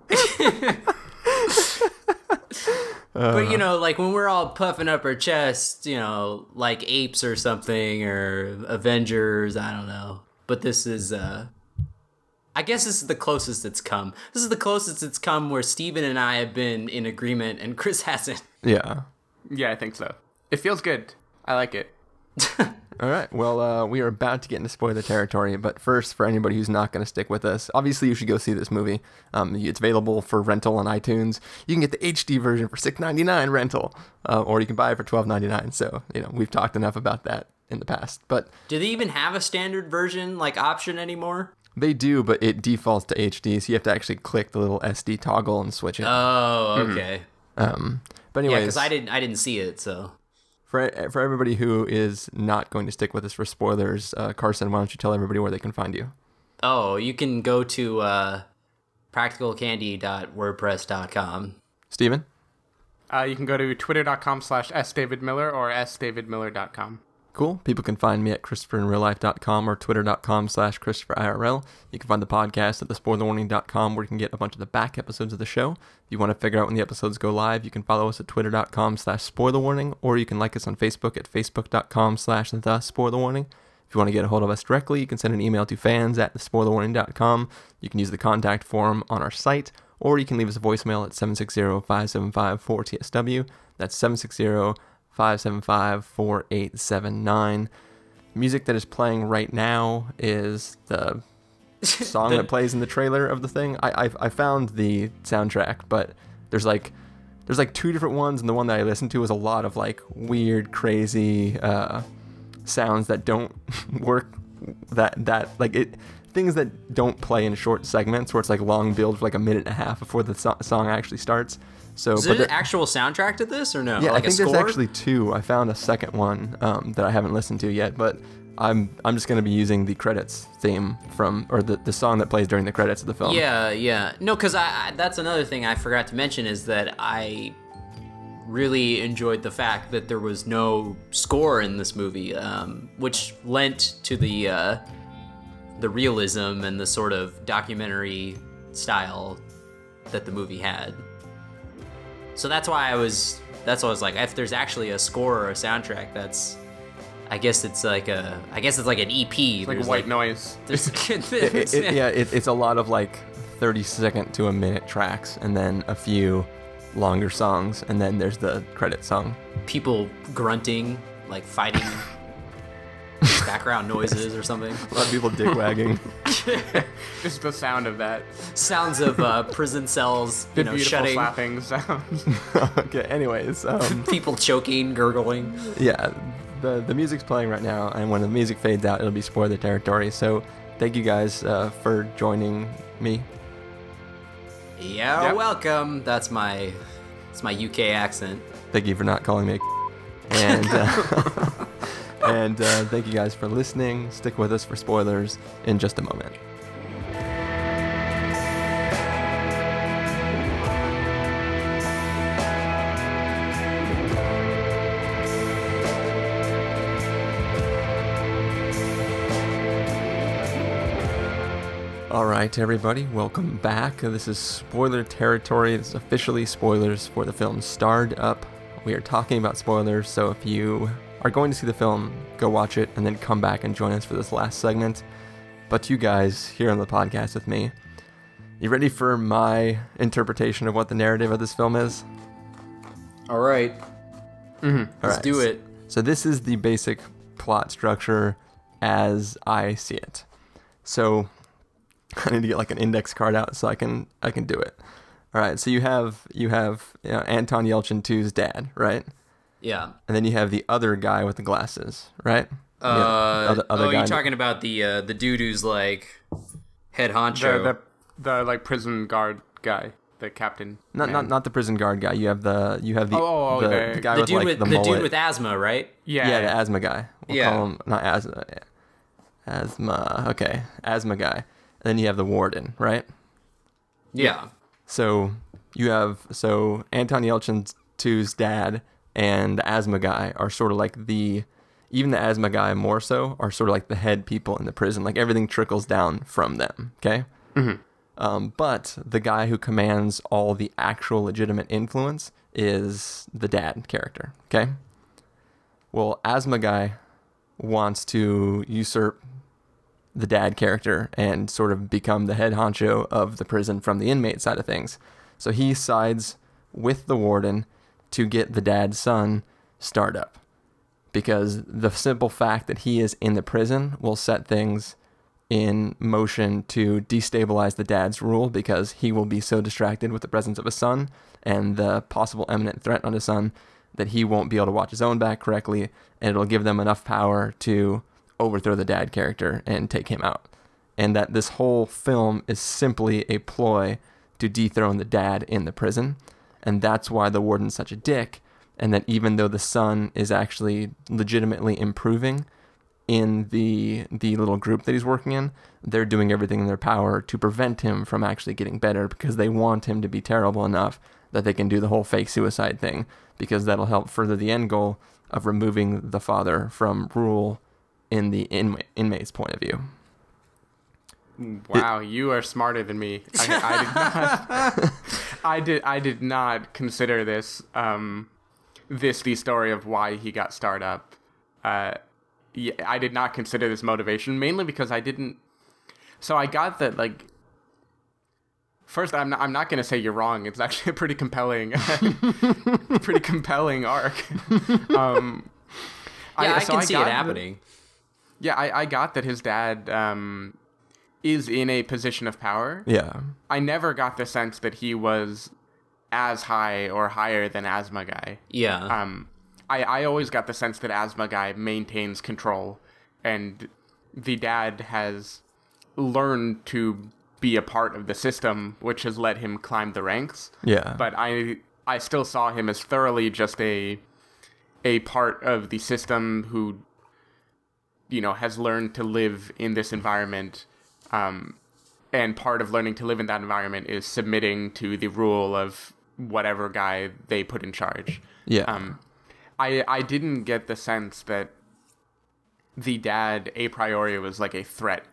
Uh, but you know, like when we're all puffing up our chests, you know, like apes or something, or Avengers, I don't know. But this is, uh I guess this is the closest it's come. This is the closest it's come where Stephen and I have been in agreement and Chris (laughs) hasn't. Yeah. Yeah, I think so. It feels good. I like it. (laughs) All right. Well, uh, we are about to get into spoiler territory, but first, for anybody who's not going to stick with us, obviously you should go see this movie. Um, it's available for rental on iTunes. You can get the HD version for six ninety nine rental, uh, or you can buy it for twelve ninety nine. So you know we've talked enough about that in the past. But do they even have a standard version like option anymore? They do, but it defaults to HD, so you have to actually click the little SD toggle and switch it. Oh, okay. Mm-hmm. Um, but anyways, yeah, because I didn't I didn't see it, so for for everybody who is not going to stick with us for spoilers, uh, Carson, why don't you tell everybody where they can find you? Oh, you can go to uh, practicalcandy.wordpress.com. Stephen? Uh, you can go to twitter.com slash sdavidmiller or sdavidmiller.com. Cool. People can find me at ChristopherInRealLife.com or Twitter.com slash ChristopherIRL. You can find the podcast at thespoilerwarning.com where you can get a bunch of the back episodes of the show. If you want to figure out when the episodes go live, you can follow us at Twitter.com slash SpoilerWarning or you can like us on Facebook at Facebook.com slash The SpoilerWarning. If you want to get a hold of us directly, you can send an email to fans at thespoilerwarning.com. You can use the contact form on our site or you can leave us a voicemail at 760 575 4TSW. That's 760 575 4879. Music that is playing right now is the (laughs) song the... that plays in the trailer of the thing. I, I I found the soundtrack, but there's like there's like two different ones, and the one that I listened to was a lot of like weird, crazy uh, sounds that don't (laughs) work. That that like it things that don't play in short segments where it's like long build for like a minute and a half before the so- song actually starts. So, is there an actual soundtrack to this or no? Yeah, like I think there's actually two. I found a second one um, that I haven't listened to yet, but I'm I'm just gonna be using the credits theme from or the, the song that plays during the credits of the film. Yeah, yeah. No, because I, I that's another thing I forgot to mention is that I really enjoyed the fact that there was no score in this movie, um, which lent to the uh, the realism and the sort of documentary style that the movie had. So that's why I was. That's why I was like, if there's actually a score or a soundtrack, that's. I guess it's like a. I guess it's like an EP. Like There's white noise. There's, (laughs) It- it- yeah, it, it's a lot of like 30 second to a minute tracks, and then a few longer songs, and then there's the credit song. people grunting, like fighting, background noises or something. A lot of people dick wagging. (laughs) Just the sound of that. Sounds of uh, prison cells, The you know, beautiful shutting. slapping sounds. (laughs) (laughs) okay, anyways, um, People choking, gurgling. yeah, the the music's playing right now, and when the music fades out, it'll be spoiler territory. So, thank you guys uh, for joining me. Yeah, Yep. welcome. That's my, that's my UK accent. Thank you for not calling me. a And uh, and uh, thank you guys for listening. Stick with us for spoilers in just a moment. All right, everybody, welcome back. This is spoiler territory. It's officially spoilers for the film Starred Up. We are talking about spoilers, so if you are going to see the film, go watch it and then come back and join us for this last segment. But you guys here on the podcast with me, you ready for my interpretation of what the narrative of this film is? All right, mm-hmm. All let's right, do it. So this is the basic plot structure as I see it. So (laughs) I need to get like an index card out so I can I can do it. All right. So you have you have you know, Anton Yelchin 2's dad, right? Yeah. And then you have the other guy with the glasses, right? Uh, Yeah, other- other oh, guy- you're talking about the uh, the dude who's like head honcho. the, the the like prison guard guy, the captain. Not, not man. not the prison guard guy. You have the you have the Oh, oh, oh, the, the- the guy the with dude like with the, the, dude with asthma, right? Yeah, yeah, the asthma guy. We'll Yeah. call him not asthma. Asthma. Okay, asthma guy. And then you have the warden, right? Yeah. So you have so Anton Yelchin 2's dad and the asthma guy are sort of like the even the asthma guy more so are sort of like the head people in the prison. Like everything trickles down from them. Okay. Um, but the guy who commands all the actual legitimate influence is the dad character. Okay. Well, asthma guy wants to usurp the dad character and sort of become the head honcho of the prison from the inmate side of things. So he sides with the warden to get the dad's son starred up. Because the simple fact that he is in the prison will set things in motion to destabilize the dad's rule because he will be so distracted with the presence of his son and the possible imminent threat on his son that he won't be able to watch his own back correctly and it'll give them enough power to overthrow the dad character and take him out. And that this whole film is simply a ploy to dethrone the dad in the prison. And that's why the warden's such a dick. And that even though the son is actually legitimately improving in the the little group that he's working in, they're doing everything in their power to prevent him from actually getting better because they want him to be terrible enough that they can do the whole fake suicide thing because that'll help further the end goal of removing the father from rule in the inma- inmate's point of view. Wow, you are smarter than me. I, I did not. (laughs) I did. I did not consider this. Um, this the story of why he got started up. Uh, yeah, I did not consider this motivation mainly because I didn't. So I got that like. First, I'm not. I'm not gonna say you're wrong. It's actually a pretty compelling, (laughs) pretty compelling arc. (laughs) Um, Yeah, I, so can see it got the- happening. yeah, I, I got that his dad um, is in a position of power. Yeah. I never got the sense that he was as high or higher than Asthma Guy. Yeah. Um, I, I always got the sense that Asthma Guy maintains control, and the dad has learned to be a part of the system, which has let him climb the ranks. Yeah. But I I still saw him as thoroughly just a a part of the system who you know has learned to live in this environment um, and part of learning to live in that environment is submitting to the rule of whatever guy they put in charge Yeah. um, I I didn't get the sense that the dad a priori was like a threat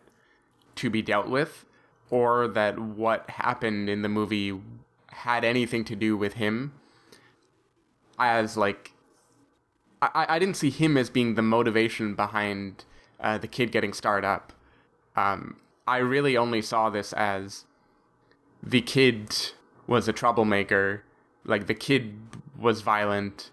to be dealt with, or that what happened in the movie had anything to do with him. as like I, I didn't see him as being the motivation behind uh, the kid getting starred up. Um, I really only saw this as the kid was a troublemaker. Like the kid was violent.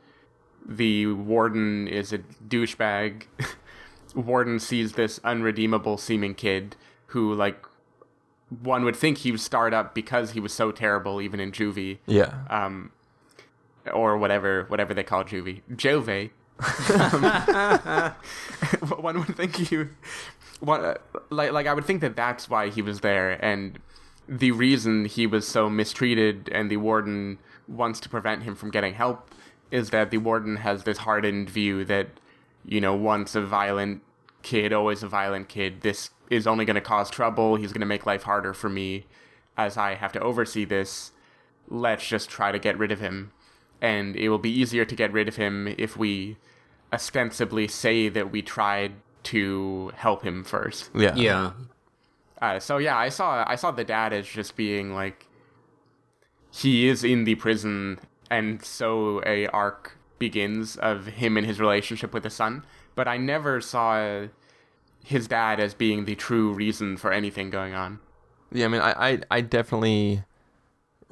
The warden is a douchebag. (laughs) warden sees this unredeemable seeming kid who like one would think he was starred up because he was so terrible even in juvie Yeah. um or whatever whatever they call juvie jove (laughs) um, (laughs) one would think you what like like i would think that that's why he was there and the reason he was so mistreated and the warden wants to prevent him from getting help is that the warden has this hardened view that you know once a violent kid always a violent kid this is only going to cause trouble. He's going to make life harder for me as i have to oversee this. Let's just try to get rid of him. And it will be easier to get rid of him if we ostensibly say that we tried to help him first Yeah. Yeah. uh, so yeah, I saw I saw the dad as just being like he is in the prison, and so a arc begins of him and his relationship with the son. But I never saw his dad as being the true reason for anything going on. Yeah, I mean, I, I, I definitely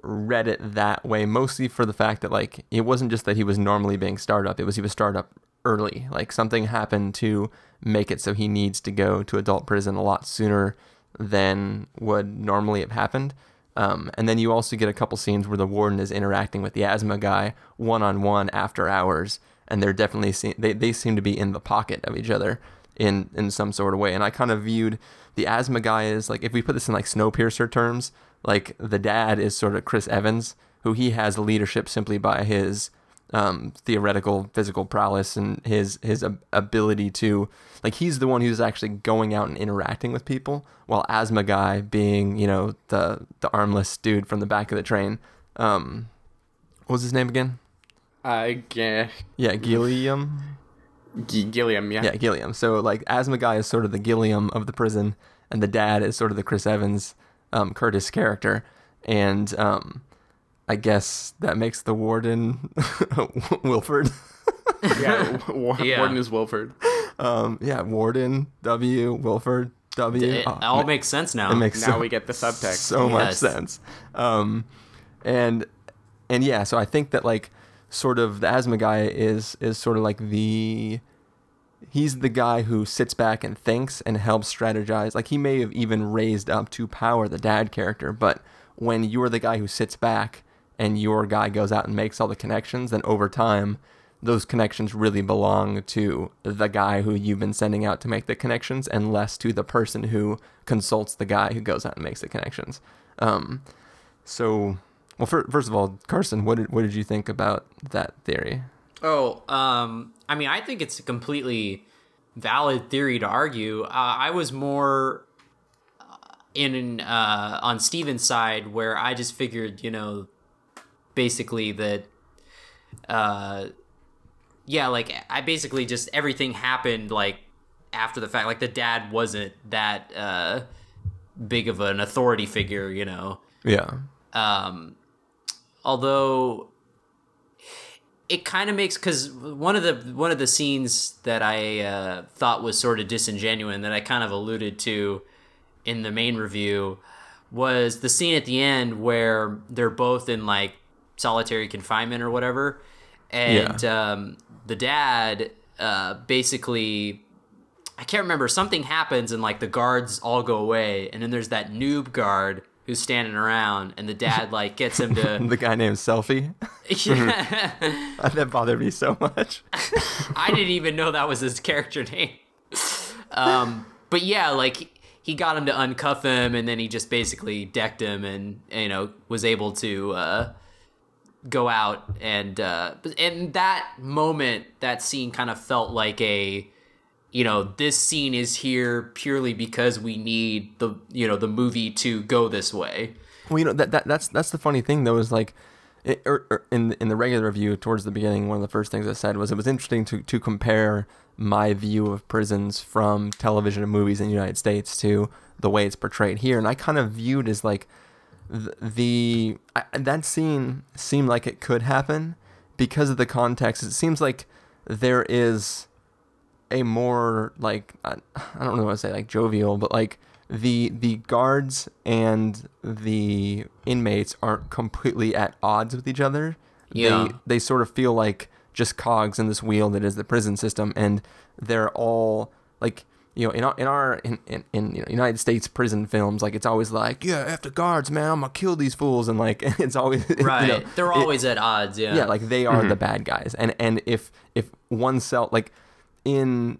read it that way, mostly for the fact that like it wasn't just that he was normally being started up; it was he was started up early. Like something happened to make it so he needs to go to adult prison a lot sooner than would normally have happened. Um, and then you also get a couple scenes where the warden is interacting with the asthma guy one on one after hours, and they're definitely se- they they seem to be in the pocket of each other in in some sort of way. And I kind of viewed the asthma guy as like if we put this in like Snowpiercer terms, like the dad is sort of Chris Evans, who he has leadership simply by his um, theoretical physical prowess and his his ability to like he's the one who's actually going out and interacting with people, while asthma guy being you know the the armless dude from the back of the train. Um, what was his name again? I guess Yeah, Gilliam. G- Gilliam, yeah. Yeah, Gilliam. So like asthma guy is sort of the Gilliam of the prison, and the dad is sort of the Chris Evans, um, Curtis character, and um, I guess that makes the warden (laughs) Wilford. yeah. (laughs) Wa- Yeah. Warden is Wilford. um, yeah, warden W Wilford W. It Oh, all ma- makes sense now. it makes Now so, we get the subtext. so much sense. Um, and and yeah, so I think that like sort of the asthma guy is is sort of like the he's the guy who sits back and thinks and helps strategize. Like he may have even raised up to power the dad character, but when you're the guy who sits back and your guy goes out and makes all the connections, then over time those connections really belong to the guy who you've been sending out to make the connections and less to the person who consults the guy who goes out and makes the connections. Um, so, well, fir- first of all, Carson, what did, what did you think about that theory? Oh, um, I mean, I think it's a completely valid theory to argue. Uh, I was more uh, in uh, on Stephen's side where I just figured, you know, basically that, uh, yeah, like I basically just everything happened like after the fact. Like the dad wasn't that uh, big of an authority figure, you know. Yeah. Um, although it kind of makes because one of the one of the scenes that I uh, thought was sort of disingenuous that I kind of alluded to in the main review was the scene at the end where they're both in like solitary confinement or whatever, and um, the dad uh, basically I can't remember. Something happens and like the guards all go away, and then there's that noob guard who's standing around, and the dad (laughs) like gets him to. The guy named Selfie. yeah, (laughs) (laughs) that bothered me so much. I didn't even know that was his character name. Um, but yeah, like he got him to uncuff him, and then he just basically decked him, and you know was able to uh, go out and uh, and that moment, that scene kind of felt like a you know this scene is here purely because we need the you know the movie to go this way. Well, you know that, that that's that's the funny thing though is like, it, er, er, in in the regular review towards the beginning, one of the first things I said was it was interesting to to compare my view of prisons from television and movies in the United States to the way it's portrayed here, and I kind of viewed as like the, the I, that scene seemed like it could happen because of the context, it seems like there is a more like I, I don't know what to say like jovial, but like the the guards and the inmates aren't completely at odds with each other. Yeah. They they sort of feel like just cogs in this wheel that is the prison system and they're all like you know, in our in our in, in, in you know, United States prison films, like it's always like, yeah, after guards, man, I'm gonna kill these fools, and like (laughs) it's always right. You know, They're it- always at odds. Yeah. yeah, like they are the mm-hmm. bad guys, and and if if one cell like in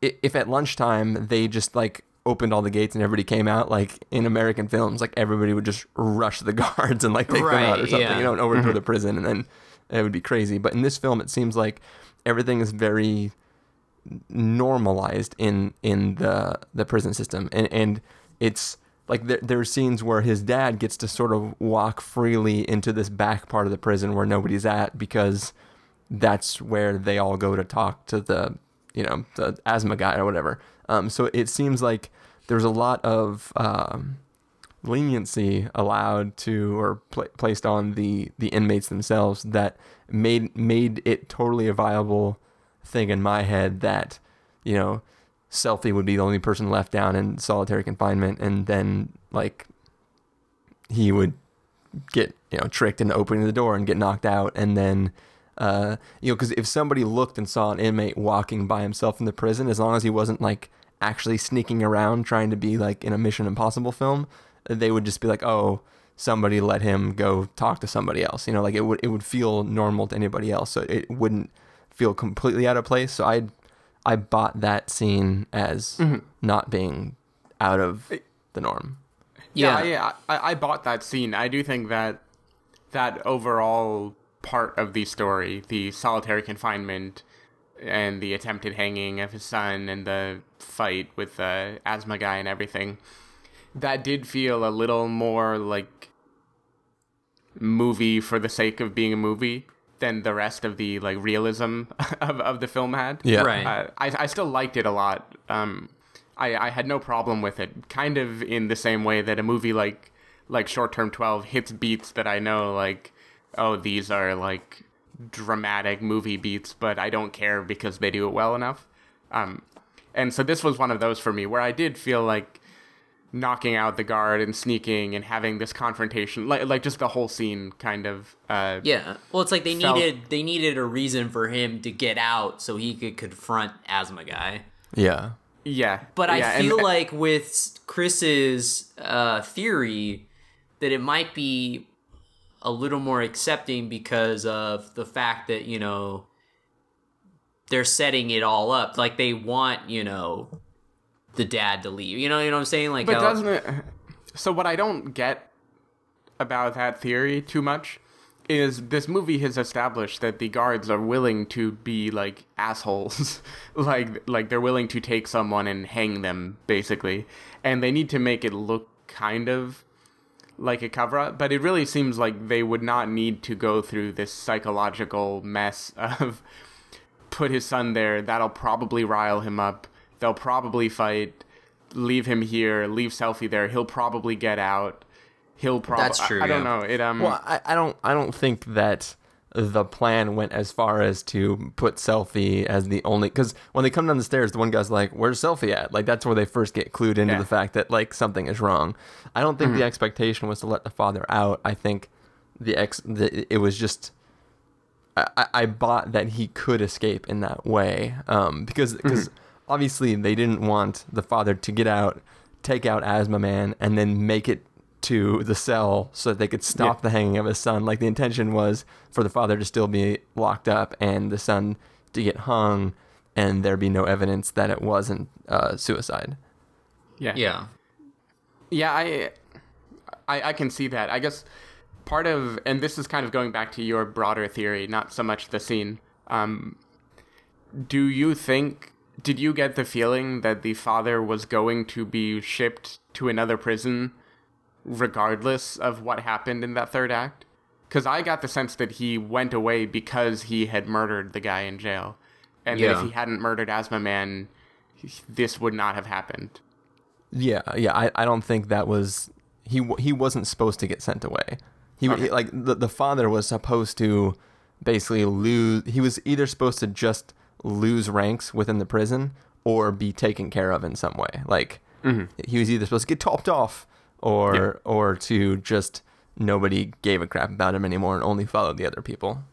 if at lunchtime they just like opened all the gates and everybody came out, like in American films, like everybody would just rush the (laughs) guards and like take them out or something, yeah. you know, and overthrow mm-hmm. the prison, and then it would be crazy. But in this film, it seems like everything is very normalized in in the the prison system. And and it's like there, there are scenes where his dad gets to sort of walk freely into this back part of the prison where nobody's at because that's where they all go to talk to the you know the asthma guy or whatever. Um so it seems like there's a lot of um leniency allowed to or pla placed on the the inmates themselves that made made it totally a viable thing in my head that you know selfie would be the only person left down in solitary confinement and then like he would get you know tricked into opening the door and get knocked out and then uh you know because if somebody looked and saw an inmate walking by himself in the prison as long as he wasn't like actually sneaking around trying to be like in a mission impossible film they would just be like oh somebody let him go talk to somebody else. You know like it would it would feel normal to anybody else so it wouldn't feel completely out of place so i i bought that scene as mm-hmm. not being out of the norm yeah. yeah, I, I, I bought that scene. I do think that that overall part of the story, the solitary confinement and the attempted hanging of his son and the fight with the asthma guy and everything, that did feel a little more like movie for the sake of being a movie than the rest of the like realism (laughs) of, of the film had. Yeah. Right. Uh, I, I still liked it a lot. Um, I, I had no problem with it. Kind of in the same way that a movie like like Short Term Twelve hits beats that I know like oh these are like dramatic movie beats, but I don't care because they do it well enough. Um, and so this was one of those for me where I did feel like knocking out the guard and sneaking and having this confrontation like like just the whole scene kind of uh Yeah. Well, it's like they felt- needed they needed a reason for him to get out so he could confront asthma guy. yeah yeah But yeah, I and- feel like with Chris's uh, theory that it might be a little more accepting because of the fact that you know they're setting it all up like they want you know the dad to leave. You know, you know what I'm saying? Like, But how- doesn't it? So what I don't get about that theory too much is this movie has established that the guards are willing to be like assholes, (laughs) like like they're willing to take someone and hang them basically, and they need to make it look kind of like a cover up, but it really seems like they would not need to go through this psychological mess (laughs) of put his son there. That'll probably rile him up. They'll probably fight. Leave him here. Leave Selfie there. He'll probably get out. He'll probably. That's true, I, I don't know. It um. Well, I, I don't I don't think that the plan went as far as to put Selfie as the only because when they come down the stairs, the one guy's like, "Where's Selfie at?" Like that's where they first get clued into Yeah. the fact that like something is wrong. I don't think the expectation was to let the father out. I think the ex the, it was just. I, I- I bought that he could escape in that way um, because because obviously they didn't want the father to get out, take out Asthma Man, and then make it to the cell so that they could stop Yeah. the hanging of his son. Like the intention was for the father to still be locked up and the son to get hung, and there be no evidence that it wasn't uh, suicide. yeah. yeah, Yeah, I, I, I can see that. I guess part of, and this is kind of going back to your broader theory, not so much the scene. Um, do you think? Did you get the feeling that the father was going to be shipped to another prison, regardless of what happened in that third act? Because I got the sense that he went away because he had murdered the guy in jail, and that if he hadn't murdered Asthma Man, this would not have happened. Yeah, yeah. I, I don't think that was he. He wasn't supposed to get sent away. He Okay. like the the father was supposed to basically lose. He was either supposed to just lose ranks within the prison or be taken care of in some way. Like Mm-hmm. he was either supposed to get topped off or or to just nobody gave a crap about him anymore and only followed the other people.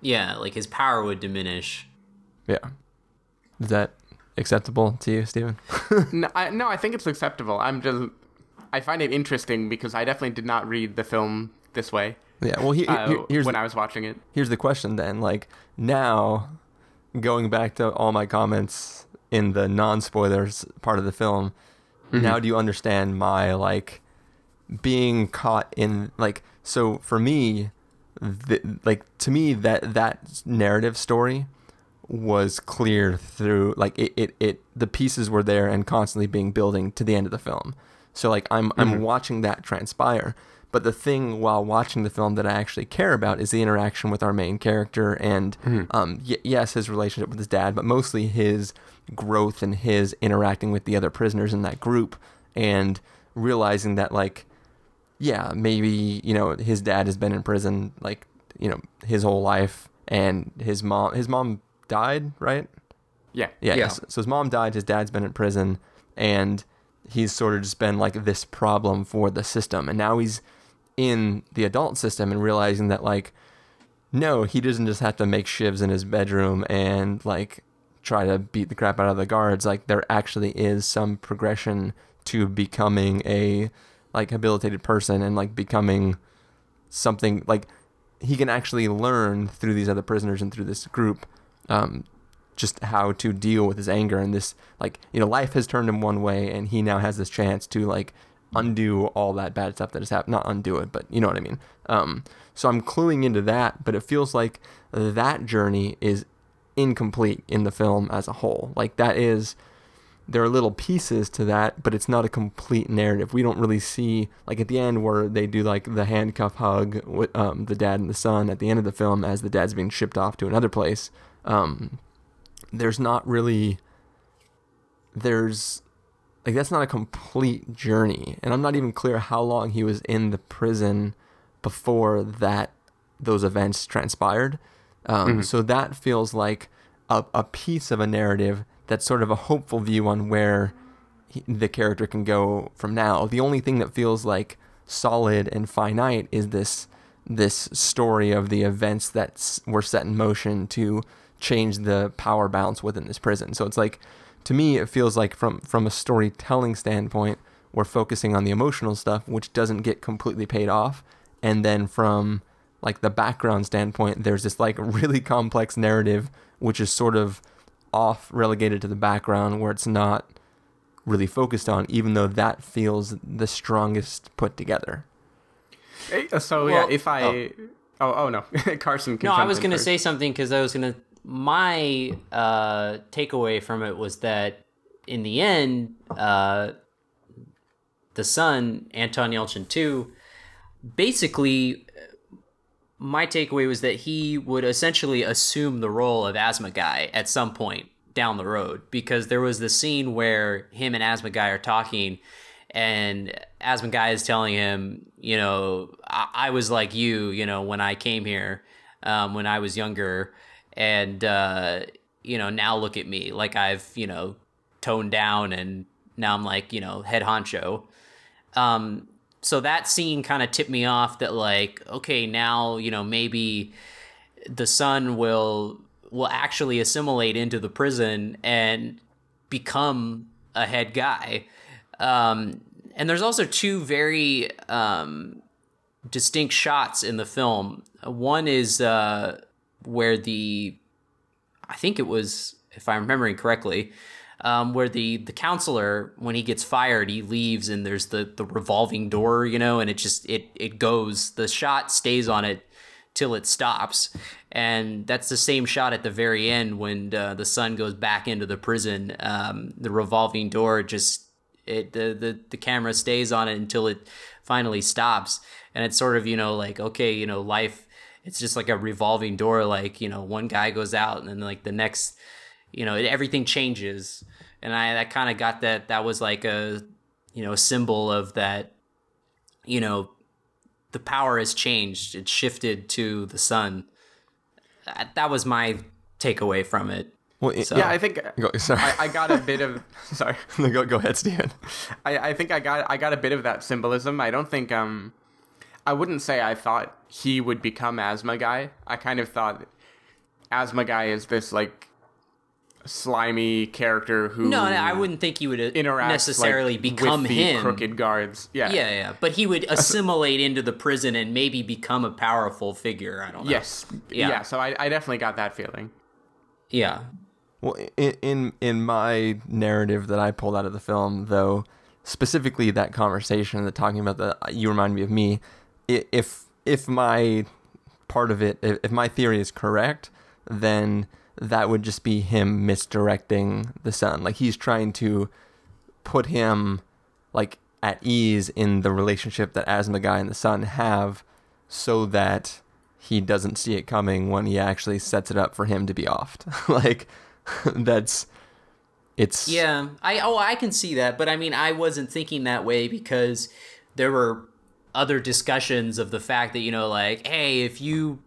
Yeah, like his power would diminish. Yeah. Is that acceptable to you, Stephen? (laughs) no, I, no, I think it's acceptable. I'm just, I find it interesting because I definitely did not read the film this way. Yeah, well, he, uh, here's when the- I was watching it. here's the question then like now going back to all my comments in the non-spoilers part of the film mm-hmm. now do you understand my like being caught in like so for me th- like to me that that narrative story was clear through like it, it it the pieces were there and constantly being building to the end of the film. So like i'm i'm mm-hmm. watching that transpire but the thing while watching the film that i actually care about is the interaction with our main character and um y- yes his relationship with his dad but mostly his growth and his interacting with the other prisoners in that group and realizing that like yeah, maybe, you know, his dad has been in prison like, you know, his whole life and his mom his mom died, right? Yeah. Yeah, yes. So his mom died, his dad's been in prison and he's sort of just been like this problem for the system and now he's in the adult system and realizing that like no, he doesn't just have to make shivs in his bedroom and like try to beat the crap out of the guards. Like there actually is some progression to becoming a like habilitated person and like becoming something like he can actually learn through these other prisoners and through this group um, just how to deal with his anger and this like you know life has turned him one way and he now has this chance to like undo all that bad stuff that has happened not undo it but you know what i mean um, so i'm cluing into that but it feels like that journey is incomplete in the film as a whole like that is there are little pieces to that, but it's not a complete narrative. We don't really see like at the end where they do like the handcuff hug with um, the dad and the son at the end of the film as the dad's being shipped off to another place. Um, there's not really there's like that's not a complete journey, and I'm not even clear how long he was in the prison before that those events transpired. Um, So that feels like a, a piece of a narrative that's sort of a hopeful view on where he, the character can go from now. The only thing that feels like solid and finite is this this story of the events that s- were set in motion to change the power balance within this prison. So it's like to me it feels like from from a storytelling standpoint we're focusing on the emotional stuff which doesn't get completely paid off and then from like the background standpoint there's this like (laughs) really complex narrative which is sort of off relegated to the background where it's not really focused on even though that feels the strongest put together Eh, So Well- yeah, if I oh oh, no, (laughs) Carson. Can No, I was going to say something because I was going to. My uh, takeaway from it was that in the end, uh, the son, Anton Yelchin 2, basically, my takeaway was that he would essentially assume the role of Asthma Guy at some point down the road because there was the scene where him and Asthma Guy are talking and Asthma Guy is telling him, you know, I, I was like you, you know, when I came here, um, when I was younger, and uh, you know, now look at me, like I've, you know, toned down, and now I'm like, you know, head honcho. Um, so that scene kind of tipped me off that like, okay, now you know maybe the son will will actually assimilate into the prison and become a head guy. Um, and there's also two very um, distinct shots in the film. One is uh, where the, I think it was, if I'm remembering correctly, um, where the the counselor when he gets fired he leaves and there's the the revolving door you know and it just it it goes the shot stays on it till it stops. And that's the same shot at the very end when uh, the son goes back into the prison. Um, the revolving door just it the, the the camera stays on it until it finally stops. And it's sort of you know like okay you know life it's just like a revolving door like you know one guy goes out and then like the next you know everything changes and i that kind of got that that was like a you know a symbol of that you know the power has changed it's shifted to the son that was my takeaway from it. Well, So- Yeah, I think Go- sorry. I, I got a bit of (laughs) sorry. (laughs) go, go ahead, Stephen. I, I think I got I got a bit of that symbolism. I don't think um I wouldn't say I thought he would become asthma guy. I kind of thought asthma guy is this like slimy character who No, no, I wouldn't think he would uh, interacts necessarily like, become with the him. crooked guards. Yeah. Yeah, yeah, but he would assimilate into the prison and maybe become a powerful figure. I don't know. Yes. Yeah. Yeah. so I, I definitely got that feeling. Yeah. Well, in, in in my narrative that I pulled out of the film, though, specifically that conversation that talking about the you remind me of me. If if my part of it, if, my theory is correct, then that would just be him misdirecting the son. Like he's trying to put him like at ease in the relationship that Asthma Guy and the son have, so that he doesn't see it coming when he actually sets it up for him to be offed. (laughs) like (laughs) that's it's Yeah, I oh I can see that, but I mean I wasn't thinking that way because there were other discussions of the fact that you know like hey if you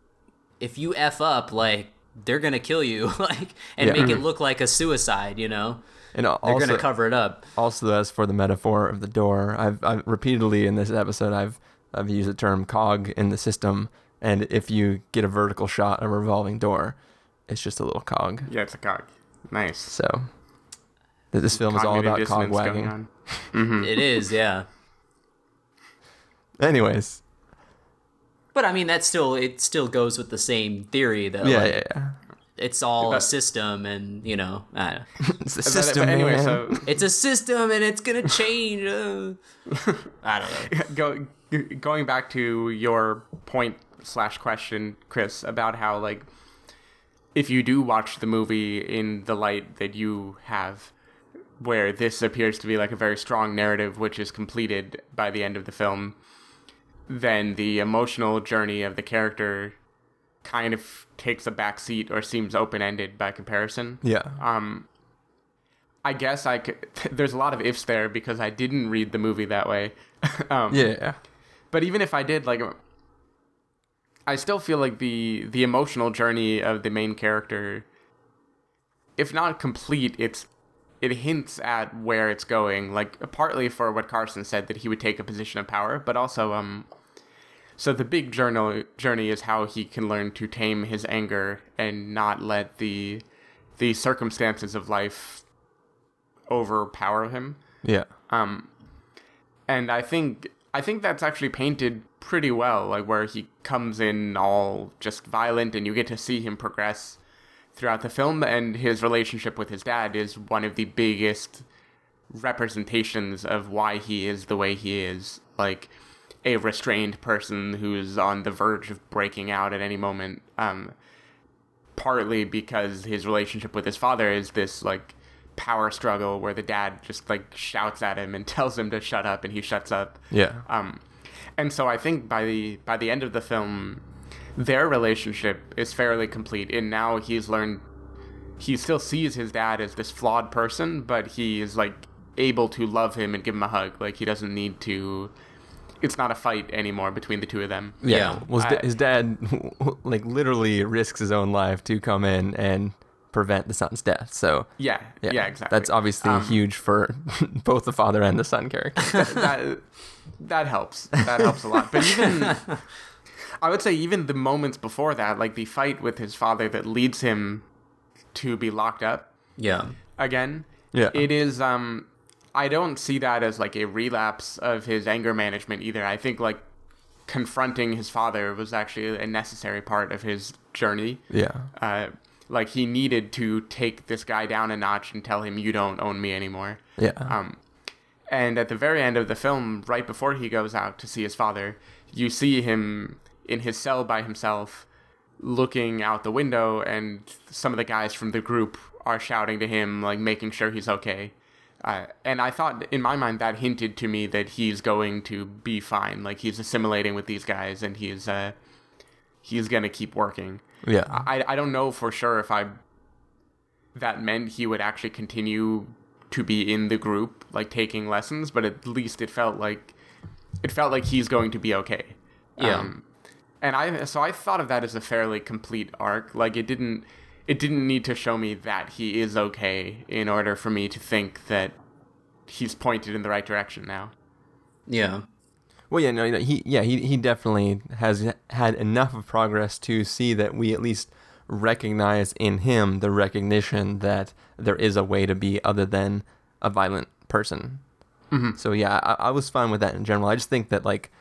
if you f up like they're gonna kill you (laughs) like and Yeah. make it look like a suicide you know and they're gonna cover it up also as for the metaphor of the door, I've, I've repeatedly in this episode I've I've used the term cog in the system, and if you get a vertical shot of a revolving door, it's just a little cog. Yeah, it's a cog. Nice. So this film is all about cog dissonance going wagging. Mm-hmm. it is yeah Anyways, but I mean that still it still goes with the same theory that yeah, like, yeah, yeah. it's all a system and you know I don't know. (laughs) It's the But- system, but anyway, man. so (laughs) it's a system and it's gonna change uh, I don't know (laughs) go going back to your point slash question, Chris, about how like if you do watch the movie in the light that you have, where this appears to be like a very strong narrative which is completed by the end of the film, then the emotional journey of the character kind of takes a backseat or seems open ended by comparison. yeah, Um, I guess I could. (laughs) There's a lot of ifs there because I didn't read the movie that way. (laughs) um, yeah, yeah. But even if I did, like, I still feel like the the emotional journey of the main character, if not complete, it's it hints at where it's going. Like, partly for what Carson said that he would take a position of power, but also um. So the big journal journey is how he can learn to tame his anger and not let the the circumstances of life overpower him. yeah. Um, and I think I think that's actually painted pretty well, like where he comes in all just violent, and you get to see him progress throughout the film. And his relationship with his dad is one of the biggest representations of why he is the way he is, like a restrained person who's on the verge of breaking out at any moment. Um, partly because his relationship with his father is this like power struggle where the dad just like shouts at him and (laughs) tells him to shut up and he shuts up Yeah. um and so i think by the by the end of the film their relationship is fairly complete and now he's learned he still sees his dad as this flawed person but he is like able to love him and give him a hug like he doesn't need to it's not a fight anymore between the two of them Yeah. Yeah. Well, his, da- I- his dad, (laughs) like, literally risks his own life to come in and prevent the son's death. So, yeah yeah, yeah, exactly That's obviously Um, huge for (laughs) both the father and the son (laughs) character. that that helps. That helps a lot. But even I would say even the moments before that, like the fight with his father that leads him to be locked up yeah again. Yeah. It is um I don't see that as like a relapse of his anger management either. I think like confronting his father was actually a necessary part of his journey. yeah. Uh like he needed to take this guy down a notch and tell him you don't own me anymore. Yeah. Um, and at the very end of the film, right before he goes out to see his father, you see him in his cell by himself, looking out the window, and some of the guys from the group are shouting to him, like making sure he's okay. Uh, and I thought, in my mind, that hinted to me that he's going to be fine. Like he's assimilating with these guys, and he's uh, he's gonna keep working. yeah. I, I don't know for sure if I that meant he would actually continue to be in the group like taking lessons but at least it felt like it felt like he's going to be okay Yeah. um, and I so I thought of that as a fairly complete arc. Like it didn't it didn't need to show me that he is okay in order for me to think that he's pointed in the right direction now. Yeah. Well, yeah, no, he yeah he he definitely has had enough of progress to see that we at least recognize in him the recognition that there is a way to be other than a violent person. Mm-hmm. So yeah, I, I was fine with that in general. I just think that like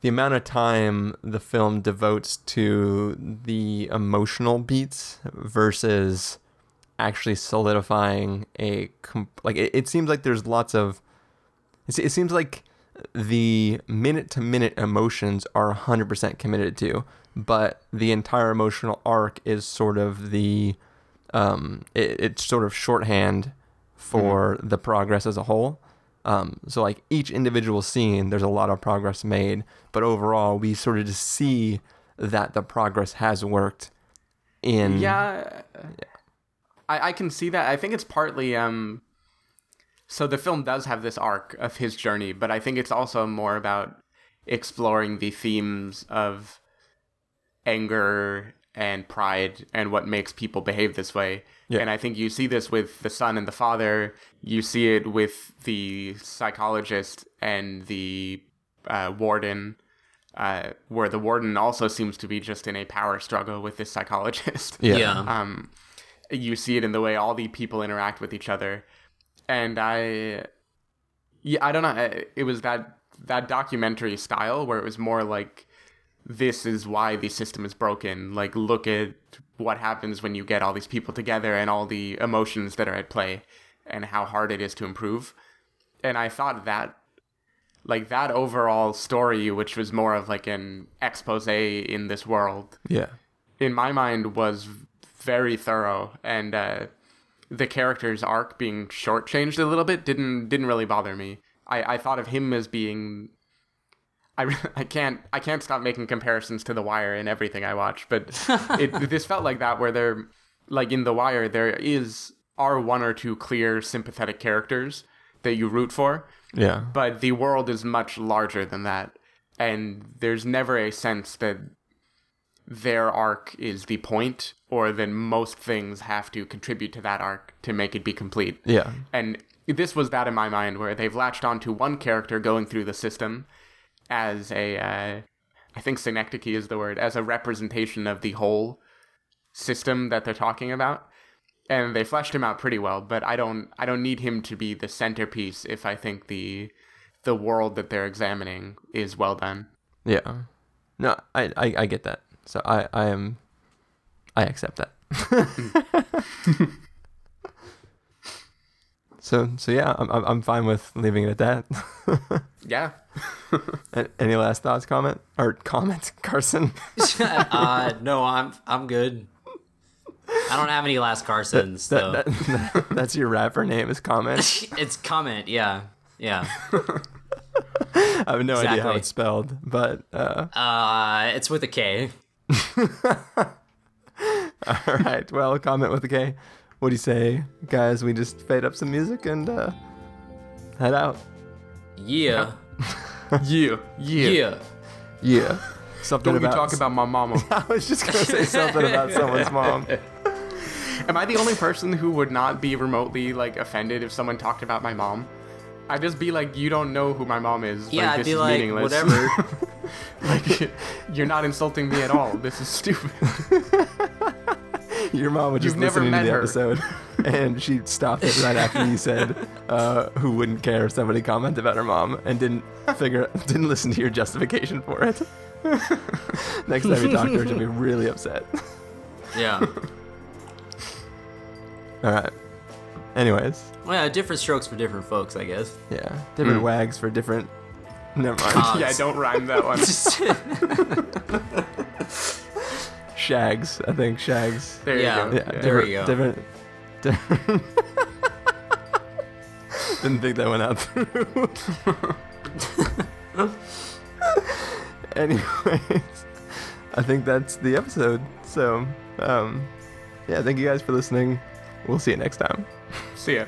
the amount of time the film devotes to the emotional beats versus actually solidifying a comp- like it, it seems like there's lots of it, it seems like the minute to minute emotions are 100% committed to but the entire emotional arc is sort of the um it, it's sort of shorthand for mm-hmm. the progress as a whole um, so like each individual scene, there's a lot of progress made, but overall we sort of just see that the progress has worked. In yeah, yeah. I, I can see that. I think it's partly um. So the film does have this arc of his journey, but I think it's also more about exploring the themes of anger and pride and what makes people behave this way. Yeah. And I think you see this with the son and the father. You see it with the psychologist and the uh, warden, uh, where the warden also seems to be just in a power struggle with this psychologist. (laughs) Yeah. yeah. Um, you see it in the way all the people interact with each other, and I, yeah, I don't know. It was that that documentary style where it was more like this is why the system is broken. Like, look at what happens when you get all these people together and all the emotions that are at play and how hard it is to improve. And I thought that, like, that overall story, which was more of like an expose in this world, yeah, in my mind was very thorough. And, uh, the character's arc being shortchanged a little bit didn't didn't really bother me. I, I thought of him as being I, (laughs) I can't I can't stop making comparisons to The Wire in everything I watch, but (laughs) it, this felt like that where there, like in The Wire, there is are one or two clear sympathetic characters that you root for. Yeah. But the world is much larger than that, and there's never a sense that their arc is the point, or that most things have to contribute to that arc to make it be complete. Yeah. And this was that in my mind, where they've latched onto one character going through the system as a, uh, I think synecdoche is the word, as a representation of the whole system that they're talking about. And they fleshed him out pretty well, but I don't I don't need him to be the centerpiece if I think the the world that they're examining is well done. Yeah. No, I, I, I get that. So I, I am I accept that. (laughs) (laughs) so so yeah, I'm I'm fine with leaving it at that. (laughs) yeah. (laughs) Any last thoughts, comment or comments, (laughs) Carson? (laughs) uh, no, I'm I'm good. I don't have any last Carsons. That, that, that, that's your rapper name is comment. it's comment. Yeah, yeah. I have no exactly. idea how it's spelled, but uh, uh it's with a K. All right. Well, comment with a K. What do you say, guys? We just fade up some music and uh, head out. Yeah. (laughs) yeah. Yeah. Yeah. Yeah. Something Don't about you talk about my mama. (laughs) I was just gonna say something about someone's mom. Am I the only person who would not be remotely like offended if someone talked about my mom? I'd just be like, you don't know who my mom is. Yeah, like, I'd be like, meaningless. whatever. (laughs) like, you're not insulting me at all. This is stupid. (laughs) Your mom was just You've listening to the her. episode, (laughs) and she stopped it right after you said, (laughs) uh, "Who wouldn't care if somebody commented about her mom?" and didn't figure, didn't listen to your justification for it. Next time you talk to her, she'll be really upset. Yeah. All right. Anyways. Well, yeah, different strokes for different folks, I guess. Yeah, different mm. wags for different. Never mind. yeah, don't rhyme that one shags. I think shags. There yeah, you go. Yeah, there you go. Different. different (laughs) Didn't think that went out through. (laughs) Anyways, I think that's the episode. So, um, yeah, thank you guys for listening. We'll see you next time. See ya.